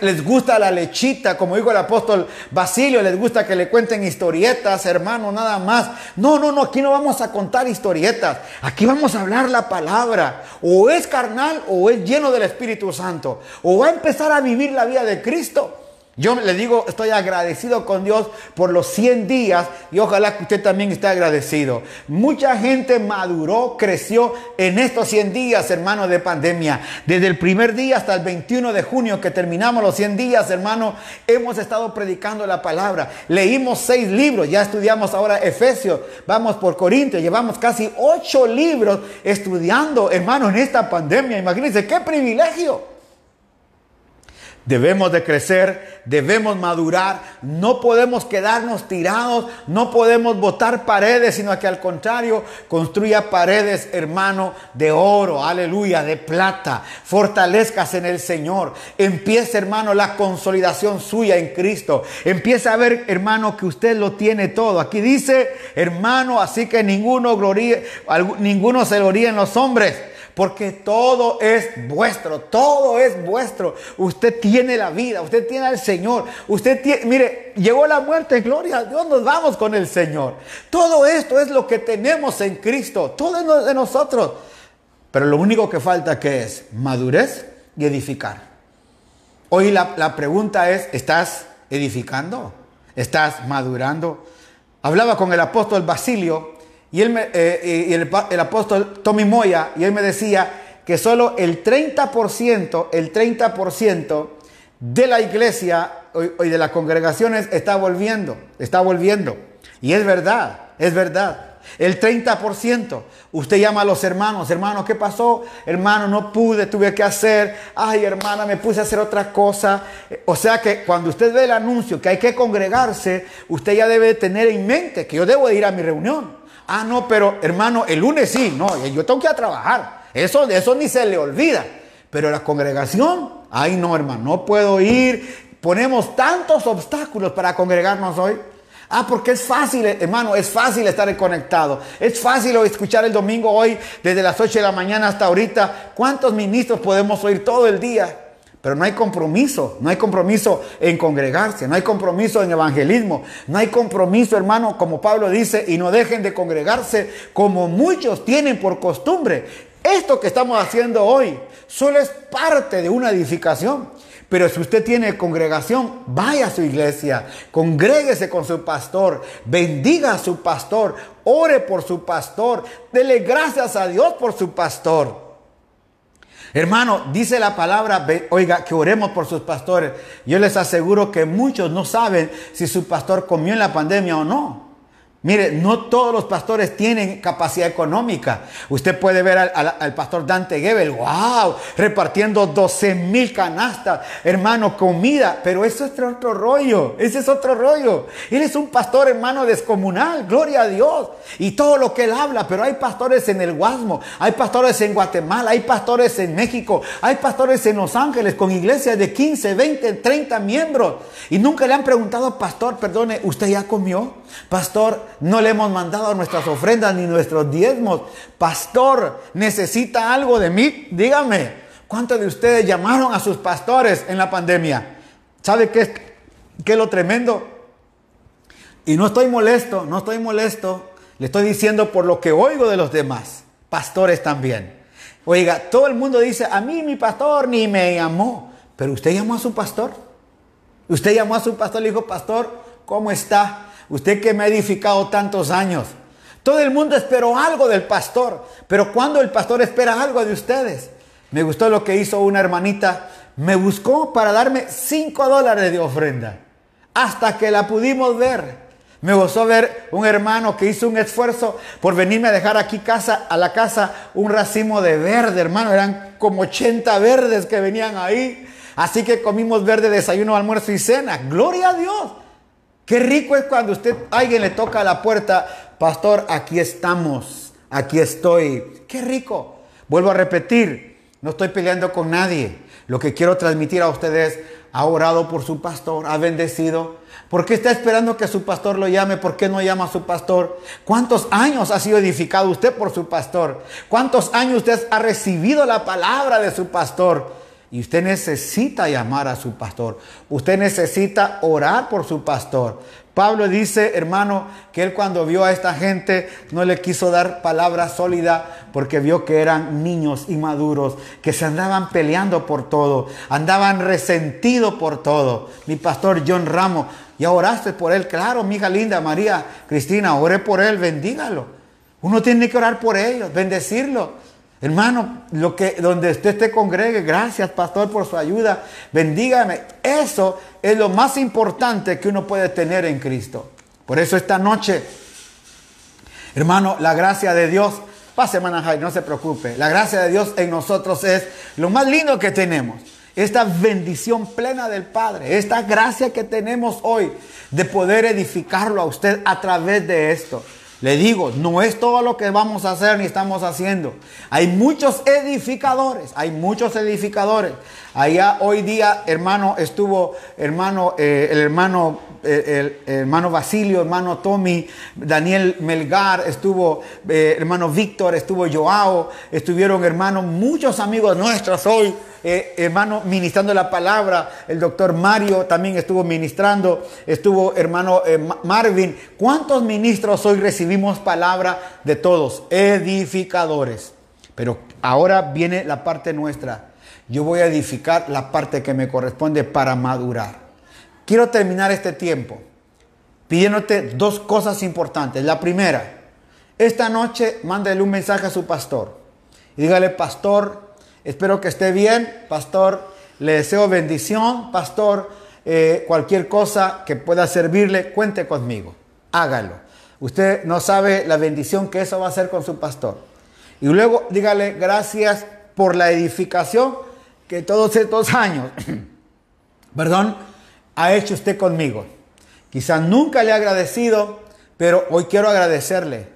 les gusta la lechita, como dijo el apóstol Basilio, les gusta que le cuenten historietas, hermano, nada más. No, no, no, aquí no vamos a contar historietas, aquí vamos a hablar la palabra. O es carnal o es lleno del Espíritu Santo, o va a empezar a vivir la vida de Cristo yo le digo, estoy agradecido con Dios por los 100 días y ojalá que usted también esté agradecido. Mucha gente maduró, creció en estos 100 días, hermano, de pandemia. Desde el primer día hasta el 21 de junio que terminamos los 100 días, hermano, hemos estado predicando la palabra. Leímos seis libros, ya estudiamos ahora Efesios, vamos por Corintios, llevamos casi ocho libros estudiando, hermano, en esta pandemia. Imagínense qué privilegio. Debemos de crecer, debemos madurar, no podemos quedarnos tirados, no podemos botar paredes, sino que al contrario, construya paredes, hermano, de oro, aleluya, de plata, fortalezcas en el Señor. Empiece, hermano, la consolidación suya en Cristo. Empieza a ver, hermano, que usted lo tiene todo. Aquí dice, hermano, así que ninguno, gloríe, ninguno se gloría en los hombres porque todo es vuestro, todo es vuestro. Usted tiene la vida, usted tiene al Señor. Usted tiene, mire, llegó la muerte, gloria a Dios, nos vamos con el Señor. Todo esto es lo que tenemos en Cristo, todo es de nosotros. Pero lo único que falta que es madurez y edificar. Hoy la, la pregunta es, ¿estás edificando, estás madurando. Hablaba con el apóstol Basilio y, él eh, y el, el apóstol Tommy Moya y él me decía que solo el 30%, el 30% de la iglesia y de las congregaciones está volviendo, está volviendo. Y es verdad, es verdad. El 30%. Usted llama a los hermanos, hermano, ¿qué pasó? Hermano, no pude, tuve que hacer. Ay, hermana, me puse a hacer otra cosa. O sea que cuando usted ve el anuncio que hay que congregarse, usted ya debe tener en mente que yo debo de ir a mi reunión. Ah, no, pero hermano, el lunes sí, no, yo tengo que ir a trabajar. Eso, eso ni se le olvida. Pero la congregación, ay no, hermano, no puedo ir. Ponemos tantos obstáculos para congregarnos hoy. Ah, porque es fácil, hermano, es fácil estar conectado. Es fácil escuchar el domingo hoy desde las 8 de la mañana hasta ahorita. ¿Cuántos ministros podemos oír todo el día? Pero no hay compromiso, no hay compromiso en congregarse, no hay compromiso en evangelismo, no hay compromiso, hermano, como Pablo dice, y no dejen de congregarse como muchos tienen por costumbre. Esto que estamos haciendo hoy solo es parte de una edificación. Pero si usted tiene congregación, vaya a su iglesia, congréguese con su pastor, bendiga a su pastor, ore por su pastor, dele gracias a Dios por su pastor. Hermano, dice la palabra, oiga, que oremos por sus pastores. Yo les aseguro que muchos no saben si su pastor comió en la pandemia o no. Mire, no todos los pastores tienen capacidad económica. Usted puede ver al, pastor Dante Gebel, wow, repartiendo 12 mil canastas, hermano, comida. Pero eso es otro rollo, ese es otro rollo. Él es un pastor, hermano, descomunal, gloria a Dios. Y todo lo que él habla, pero hay pastores en el Guasmo, hay pastores en Guatemala, hay pastores en México, hay pastores en Los Ángeles con iglesias de 15, 20, 30 miembros. Y nunca le han preguntado, pastor, perdone, ¿usted ya comió? Pastor, no le hemos mandado nuestras ofrendas ni nuestros diezmos. Pastor, ¿necesita algo de mí? Dígame, ¿cuántos de ustedes llamaron a sus pastores en la pandemia? ¿Sabe qué es, qué lo tremendo? Y no estoy molesto, no estoy molesto. Le estoy diciendo por lo que oigo de los demás, pastores también. Oiga, todo el mundo dice, a mí mi pastor ni me llamó. Pero usted llamó a su pastor. Usted llamó a su pastor y le dijo, pastor, ¿cómo está? Usted que me ha edificado tantos años. Todo el mundo esperó algo del pastor, pero cuando el pastor espera algo de ustedes. Me gustó lo que hizo una hermanita. Me buscó para darme 5 dólares de ofrenda. Hasta que la pudimos ver. Me gustó ver un hermano que hizo un esfuerzo por venirme a dejar aquí casa, a la casa un racimo de verde, hermano. Eran como 80 verdes que venían ahí. Así que comimos verde, desayuno, almuerzo y cena. Gloria a Dios. Qué rico es cuando usted, alguien le toca a la puerta, pastor, aquí estamos, aquí estoy. Qué rico. Vuelvo a repetir, no estoy peleando con nadie. Lo que quiero transmitir a ustedes, ha orado por su pastor, ha bendecido. ¿Por qué está esperando que su pastor lo llame? ¿Por qué no llama a su pastor? ¿Cuántos años ha sido edificado usted por su pastor? ¿Cuántos años usted ha recibido la palabra de su pastor? Y usted necesita llamar a su pastor. Usted necesita orar por su pastor. Pablo dice, hermano, que él cuando vio a esta gente no le quiso dar palabra sólida porque vio que eran niños inmaduros, que se andaban peleando por todo, andaban resentidos por todo. Mi pastor John Ramos, ya oraste por él, claro, mi hija linda María Cristina, oré por él, bendígalo. Uno tiene que orar por ellos, bendecirlo. Hermano, lo que, donde usted te congregue, gracias pastor por su ayuda, bendígame. Eso es lo más importante que uno puede tener en Cristo. Por eso esta noche, hermano, la gracia de Dios, pase hermana no se preocupe, la gracia de Dios en nosotros es lo más lindo que tenemos. Esta bendición plena del Padre, esta gracia que tenemos hoy de poder edificarlo a usted a través de esto. Le digo, no es todo lo que vamos a hacer ni estamos haciendo. Hay muchos edificadores, hay muchos edificadores. Allá hoy día, hermano, estuvo hermano, eh, el hermano, eh, el, hermano Basilio, hermano Tommy, Daniel Melgar, estuvo eh, hermano Víctor, estuvo Joao, estuvieron hermanos, muchos amigos nuestros hoy hermano, ministrando la palabra. El doctor Mario también estuvo ministrando. Estuvo hermano Marvin. ¿Cuántos ministros hoy recibimos palabra de todos? Edificadores. Pero ahora viene la parte nuestra. Yo voy a edificar la parte que me corresponde para madurar. quiero terminar este tiempo pidiéndote dos cosas importantes. La primera, esta noche mándele un mensaje a su pastor y dígale, pastor, espero que esté bien, pastor, le deseo bendición, pastor, eh, cualquier cosa que pueda servirle, cuente conmigo, hágalo. Usted no sabe la bendición que eso va a hacer con su pastor. Y luego dígale gracias por la edificación todos estos años, perdón, ha hecho usted conmigo. Quizás nunca le he agradecido, pero hoy quiero agradecerle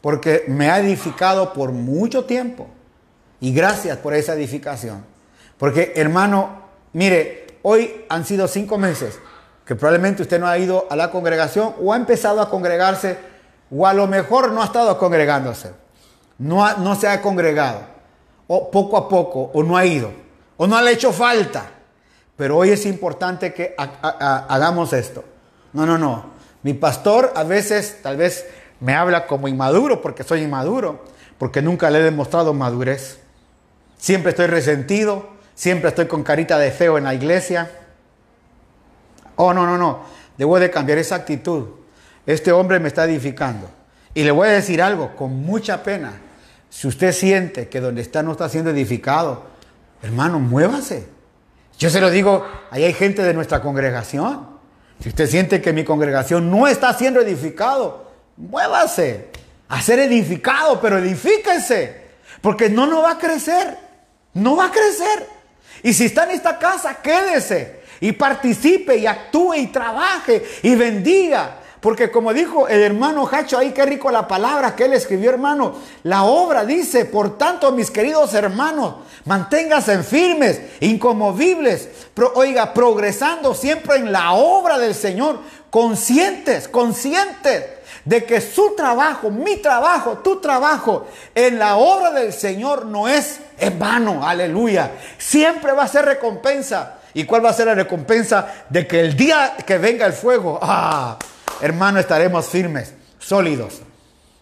porque me ha edificado por mucho tiempo. Y gracias por esa edificación. Porque hermano, mire, hoy han sido cinco meses que probablemente usted no ha ido a la congregación o ha empezado a congregarse o a lo mejor no ha estado congregándose. No, no se ha congregado. O poco a poco, o no ha ido. O no le ha hecho falta. Pero hoy es importante que hagamos esto. No, no, no. Mi pastor a veces tal vez me habla como inmaduro porque soy inmaduro, porque nunca le he demostrado madurez. Siempre estoy resentido, siempre estoy con carita de feo en la iglesia. Oh, no, no, no. Debo de cambiar esa actitud. Este hombre me está edificando. Y le voy a decir algo con mucha pena. Si usted siente que donde está no está siendo edificado, hermano, muévase. Yo se lo digo, ahí hay gente de nuestra congregación. Si usted siente que mi congregación no está siendo edificado, muévase a ser edificado, pero edifíquese, porque no, no va a crecer, no va a crecer. Y si está en esta casa, quédese y participe y actúe y trabaje y bendiga. Porque como dijo el hermano Hacho ahí, qué rico la palabra que él escribió, hermano. La obra dice, por tanto, mis queridos hermanos, manténganse firmes, incomovibles, oiga, progresando siempre en la obra del Señor, conscientes, conscientes de que su trabajo, mi trabajo, tu trabajo en la obra del Señor no es en vano, aleluya. Siempre va a ser recompensa. ¿Y cuál va a ser la recompensa? De que el día que venga el fuego, ah, hermano, estaremos firmes, sólidos.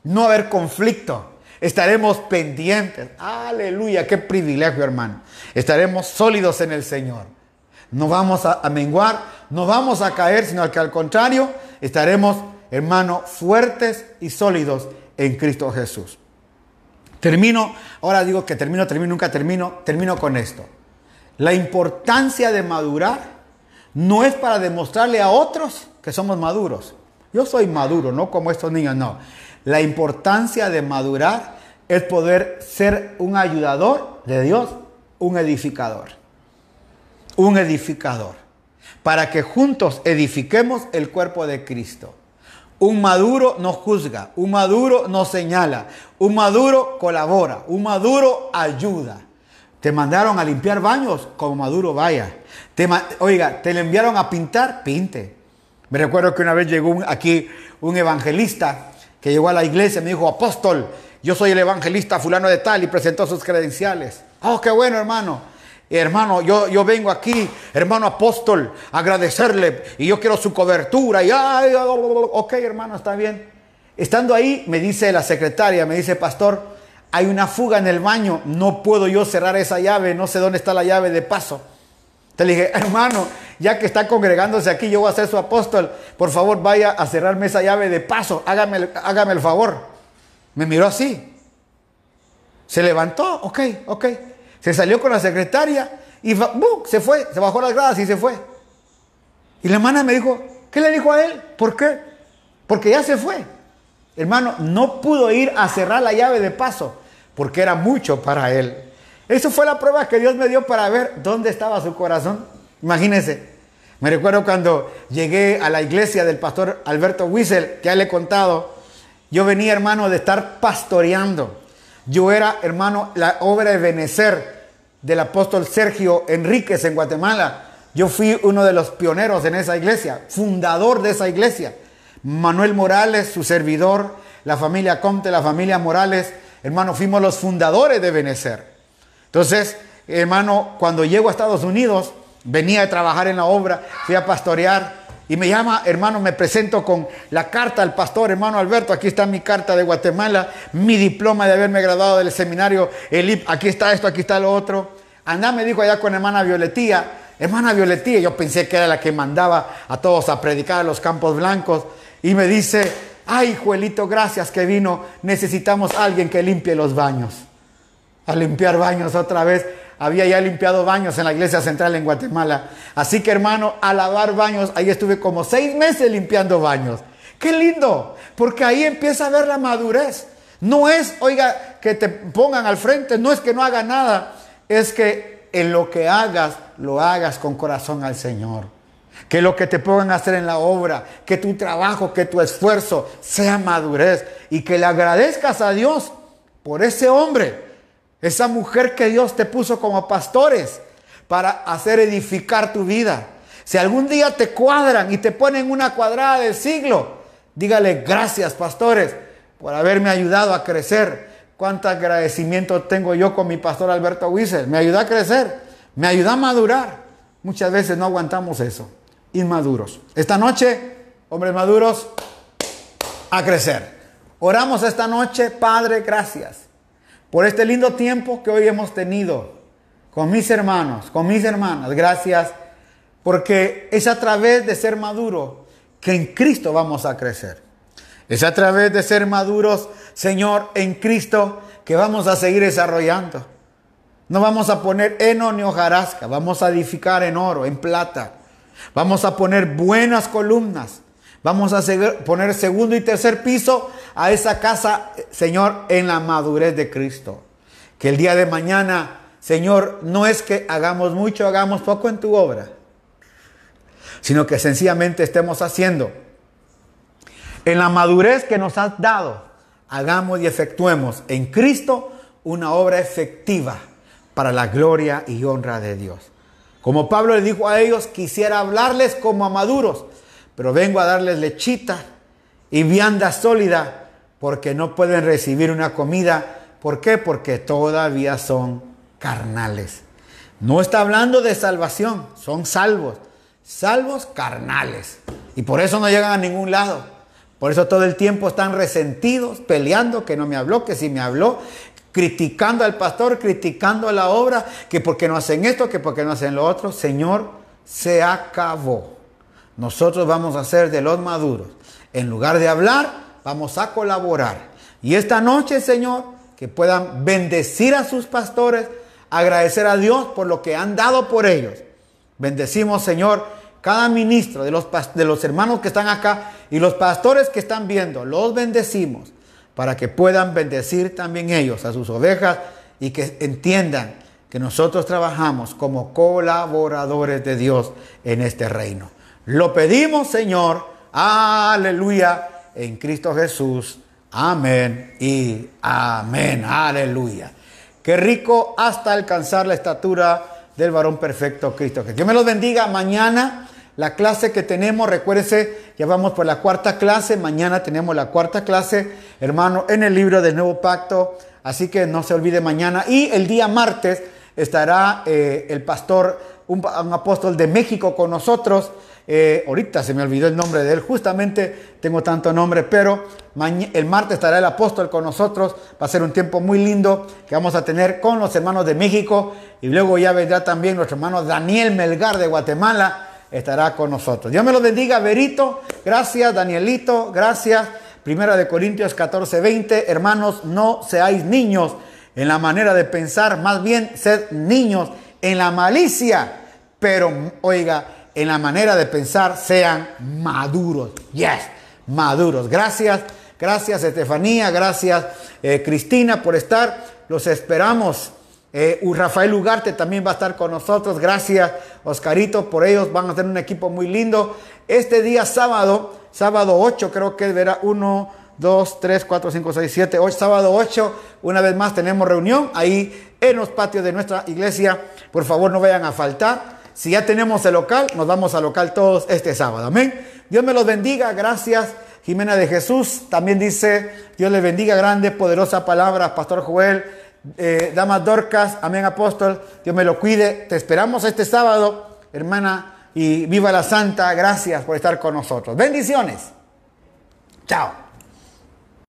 No haber conflicto. Estaremos pendientes. Aleluya, qué privilegio, hermano. Estaremos sólidos en el Señor. No vamos a, a menguar, no vamos a caer, sino que al contrario, estaremos hermano, fuertes y sólidos en Cristo Jesús. Termino, ahora digo que termino, termino, nunca termino, termino con esto. La importancia de madurar no es para demostrarle a otros que somos maduros. Yo soy maduro, no como estos niños, no. La importancia de madurar es poder ser un ayudador de Dios, un edificador. Un edificador. Para que juntos edifiquemos el cuerpo de Cristo. Un maduro no juzga, un maduro no señala, un maduro colabora, un maduro ayuda. Te mandaron a limpiar baños, como maduro vaya. Te, oiga, te le enviaron a pintar, pinte. Me recuerdo que una vez llegó aquí un evangelista que llegó a la iglesia y me dijo, apóstol, yo soy el evangelista fulano de tal y presentó sus credenciales. Oh, qué bueno, hermano. Hermano, yo, yo vengo aquí, hermano apóstol, a agradecerle y yo quiero su cobertura. Y, ay, ok, hermano, está bien. Estando ahí, me dice la secretaria, me dice, pastor, hay una fuga en el baño, no puedo yo cerrar esa llave, no sé dónde está la llave de paso. Te dije, hermano, ya que está congregándose aquí, yo voy a ser su apóstol, por favor vaya a cerrarme esa llave de paso, hágame, hágame el favor. Me miró así. Se levantó, ok, ok. Se salió con la secretaria y se fue, se bajó las gradas y se fue. Y la hermana me dijo, ¿qué le dijo a él? ¿Por qué? Porque ya se fue. Hermano, no pudo ir a cerrar la llave de paso porque era mucho para él. Eso fue la prueba que Dios me dio para ver dónde estaba su corazón. Imagínense. Me recuerdo cuando llegué a la iglesia del pastor Alberto Wiesel, que ya le he contado, yo venía, hermano, de estar pastoreando. Yo era, hermano, la obra de Benecer del apóstol Sergio Enríquez en Guatemala. Yo fui uno de los pioneros en esa iglesia, fundador de esa iglesia. Manuel Morales, su servidor, la familia Comte, la familia Morales, hermano, fuimos los fundadores de Benecer. Entonces, hermano, cuando llego a Estados Unidos, venía a trabajar en la obra, fui a pastorear y me llama, hermano, me presento con la carta al pastor, hermano Alberto, aquí está mi carta de Guatemala, mi diploma de haberme graduado del seminario Elip, aquí está esto, aquí está lo otro. Andá, me dijo allá con hermana Violetía, hermana Violetilla, yo pensé que era la que mandaba a todos a predicar a los campos blancos, y me dice, ay, Juelito, gracias que vino, necesitamos alguien que limpie los baños. A limpiar baños otra vez. Había ya limpiado baños en la iglesia central en Guatemala. Así que hermano, a lavar baños, ahí estuve como seis meses limpiando baños. Qué lindo, porque ahí empieza a ver la madurez. No es, oiga, que te pongan al frente, no es que no haga nada, es que en lo que hagas, lo hagas con corazón al Señor. Que lo que te pongan a hacer en la obra, que tu trabajo, que tu esfuerzo sea madurez y que le agradezcas a Dios por ese hombre, esa mujer que Dios te puso como pastores para hacer edificar tu vida. Si algún día te cuadran y te ponen una cuadrada del siglo, dígale gracias pastores por haberme ayudado a crecer. Cuánto agradecimiento tengo yo con mi pastor Alberto Wieser. Me ayuda a crecer, me ayuda a madurar. Muchas veces no aguantamos eso. Inmaduros. Esta noche, hombres maduros, a crecer. Oramos esta noche, Padre, gracias por este lindo tiempo que hoy hemos tenido con mis hermanos, con mis hermanas. Gracias porque es a través de ser maduro que en Cristo vamos a crecer. Es a través de ser maduros, Señor, en Cristo, que vamos a seguir desarrollando. No vamos a poner heno ni hojarasca, vamos a edificar en oro, en plata. Vamos a poner buenas columnas. Vamos a poner segundo y tercer piso a esa casa, Señor, en la madurez de Cristo. Que el día de mañana, Señor, no es que hagamos mucho, hagamos poco en tu obra, sino que sencillamente estemos haciendo en la madurez que nos has dado, hagamos y efectuemos en Cristo una obra efectiva para la gloria y honra de Dios. Como Pablo le dijo a ellos, quisiera hablarles como a maduros, pero vengo a darles lechita y vianda sólida porque no pueden recibir una comida. ¿Por qué? Porque todavía son carnales. No está hablando de salvación, son salvos, salvos carnales. Y por eso no llegan a ningún lado. Por eso todo el tiempo están resentidos, peleando, que no me habló, que sí me habló, criticando al pastor, criticando a la obra, que porque no hacen esto, que porque no hacen lo otro. Señor, se acabó. Nosotros vamos a ser de los maduros. En lugar de hablar, vamos a colaborar. Y esta noche, Señor, que puedan bendecir a sus pastores, agradecer a Dios por lo que han dado por ellos. Bendecimos, Señor, cada ministro de los, de los hermanos que están acá y los pastores que están viendo, los bendecimos para que puedan bendecir también ellos a sus ovejas y que entiendan que nosotros trabajamos como colaboradores de Dios en este reino. Lo pedimos, Señor, aleluya, en Cristo Jesús. Amén y amén, aleluya. Qué rico hasta alcanzar la estatura del varón perfecto Cristo. Que Dios me los bendiga mañana. La clase que tenemos, recuérdese, ya vamos por la cuarta clase, mañana tenemos la cuarta clase, hermano, en el libro del Nuevo Pacto, así que no se olvide mañana. Y el día martes estará eh, el pastor, un, apóstol de México con nosotros. Eh, ahorita se me olvidó el nombre de él, justamente tengo tanto nombre, pero el martes estará el apóstol con nosotros. Va a ser un tiempo muy lindo que vamos a tener con los hermanos de México y luego ya vendrá también nuestro hermano Daniel Melgar de Guatemala estará con nosotros. Dios me lo bendiga, Verito. Gracias, Danielito. Gracias. Primera de Corintios 14, 20. Hermanos, no seáis niños en la manera de pensar, más bien sed niños en la malicia. Pero, oiga, en la manera de pensar sean maduros. Yes, maduros. Gracias, gracias Estefanía, gracias eh, Cristina por estar. Los esperamos eh, Rafael Ugarte también va a estar con nosotros. Gracias, Oscarito, por ellos. Van a tener un equipo muy lindo. Este día sábado, sábado 8, creo que verá 1, 2, 3, 4, 5, 6, 7, 8, sábado 8. Una vez más tenemos reunión ahí en los patios de nuestra iglesia. Por favor, no vayan a faltar. Si ya tenemos el local, nos vamos al local todos este sábado. Amén. Dios me los bendiga. Gracias. Jimena de Jesús también dice, Dios le bendiga grande, poderosa palabra, Pastor Joel eh, damas Dorcas, amén apóstol, Dios me lo cuide. Te esperamos este sábado, hermana, y viva la Santa. Gracias por estar con nosotros. Bendiciones. Chao.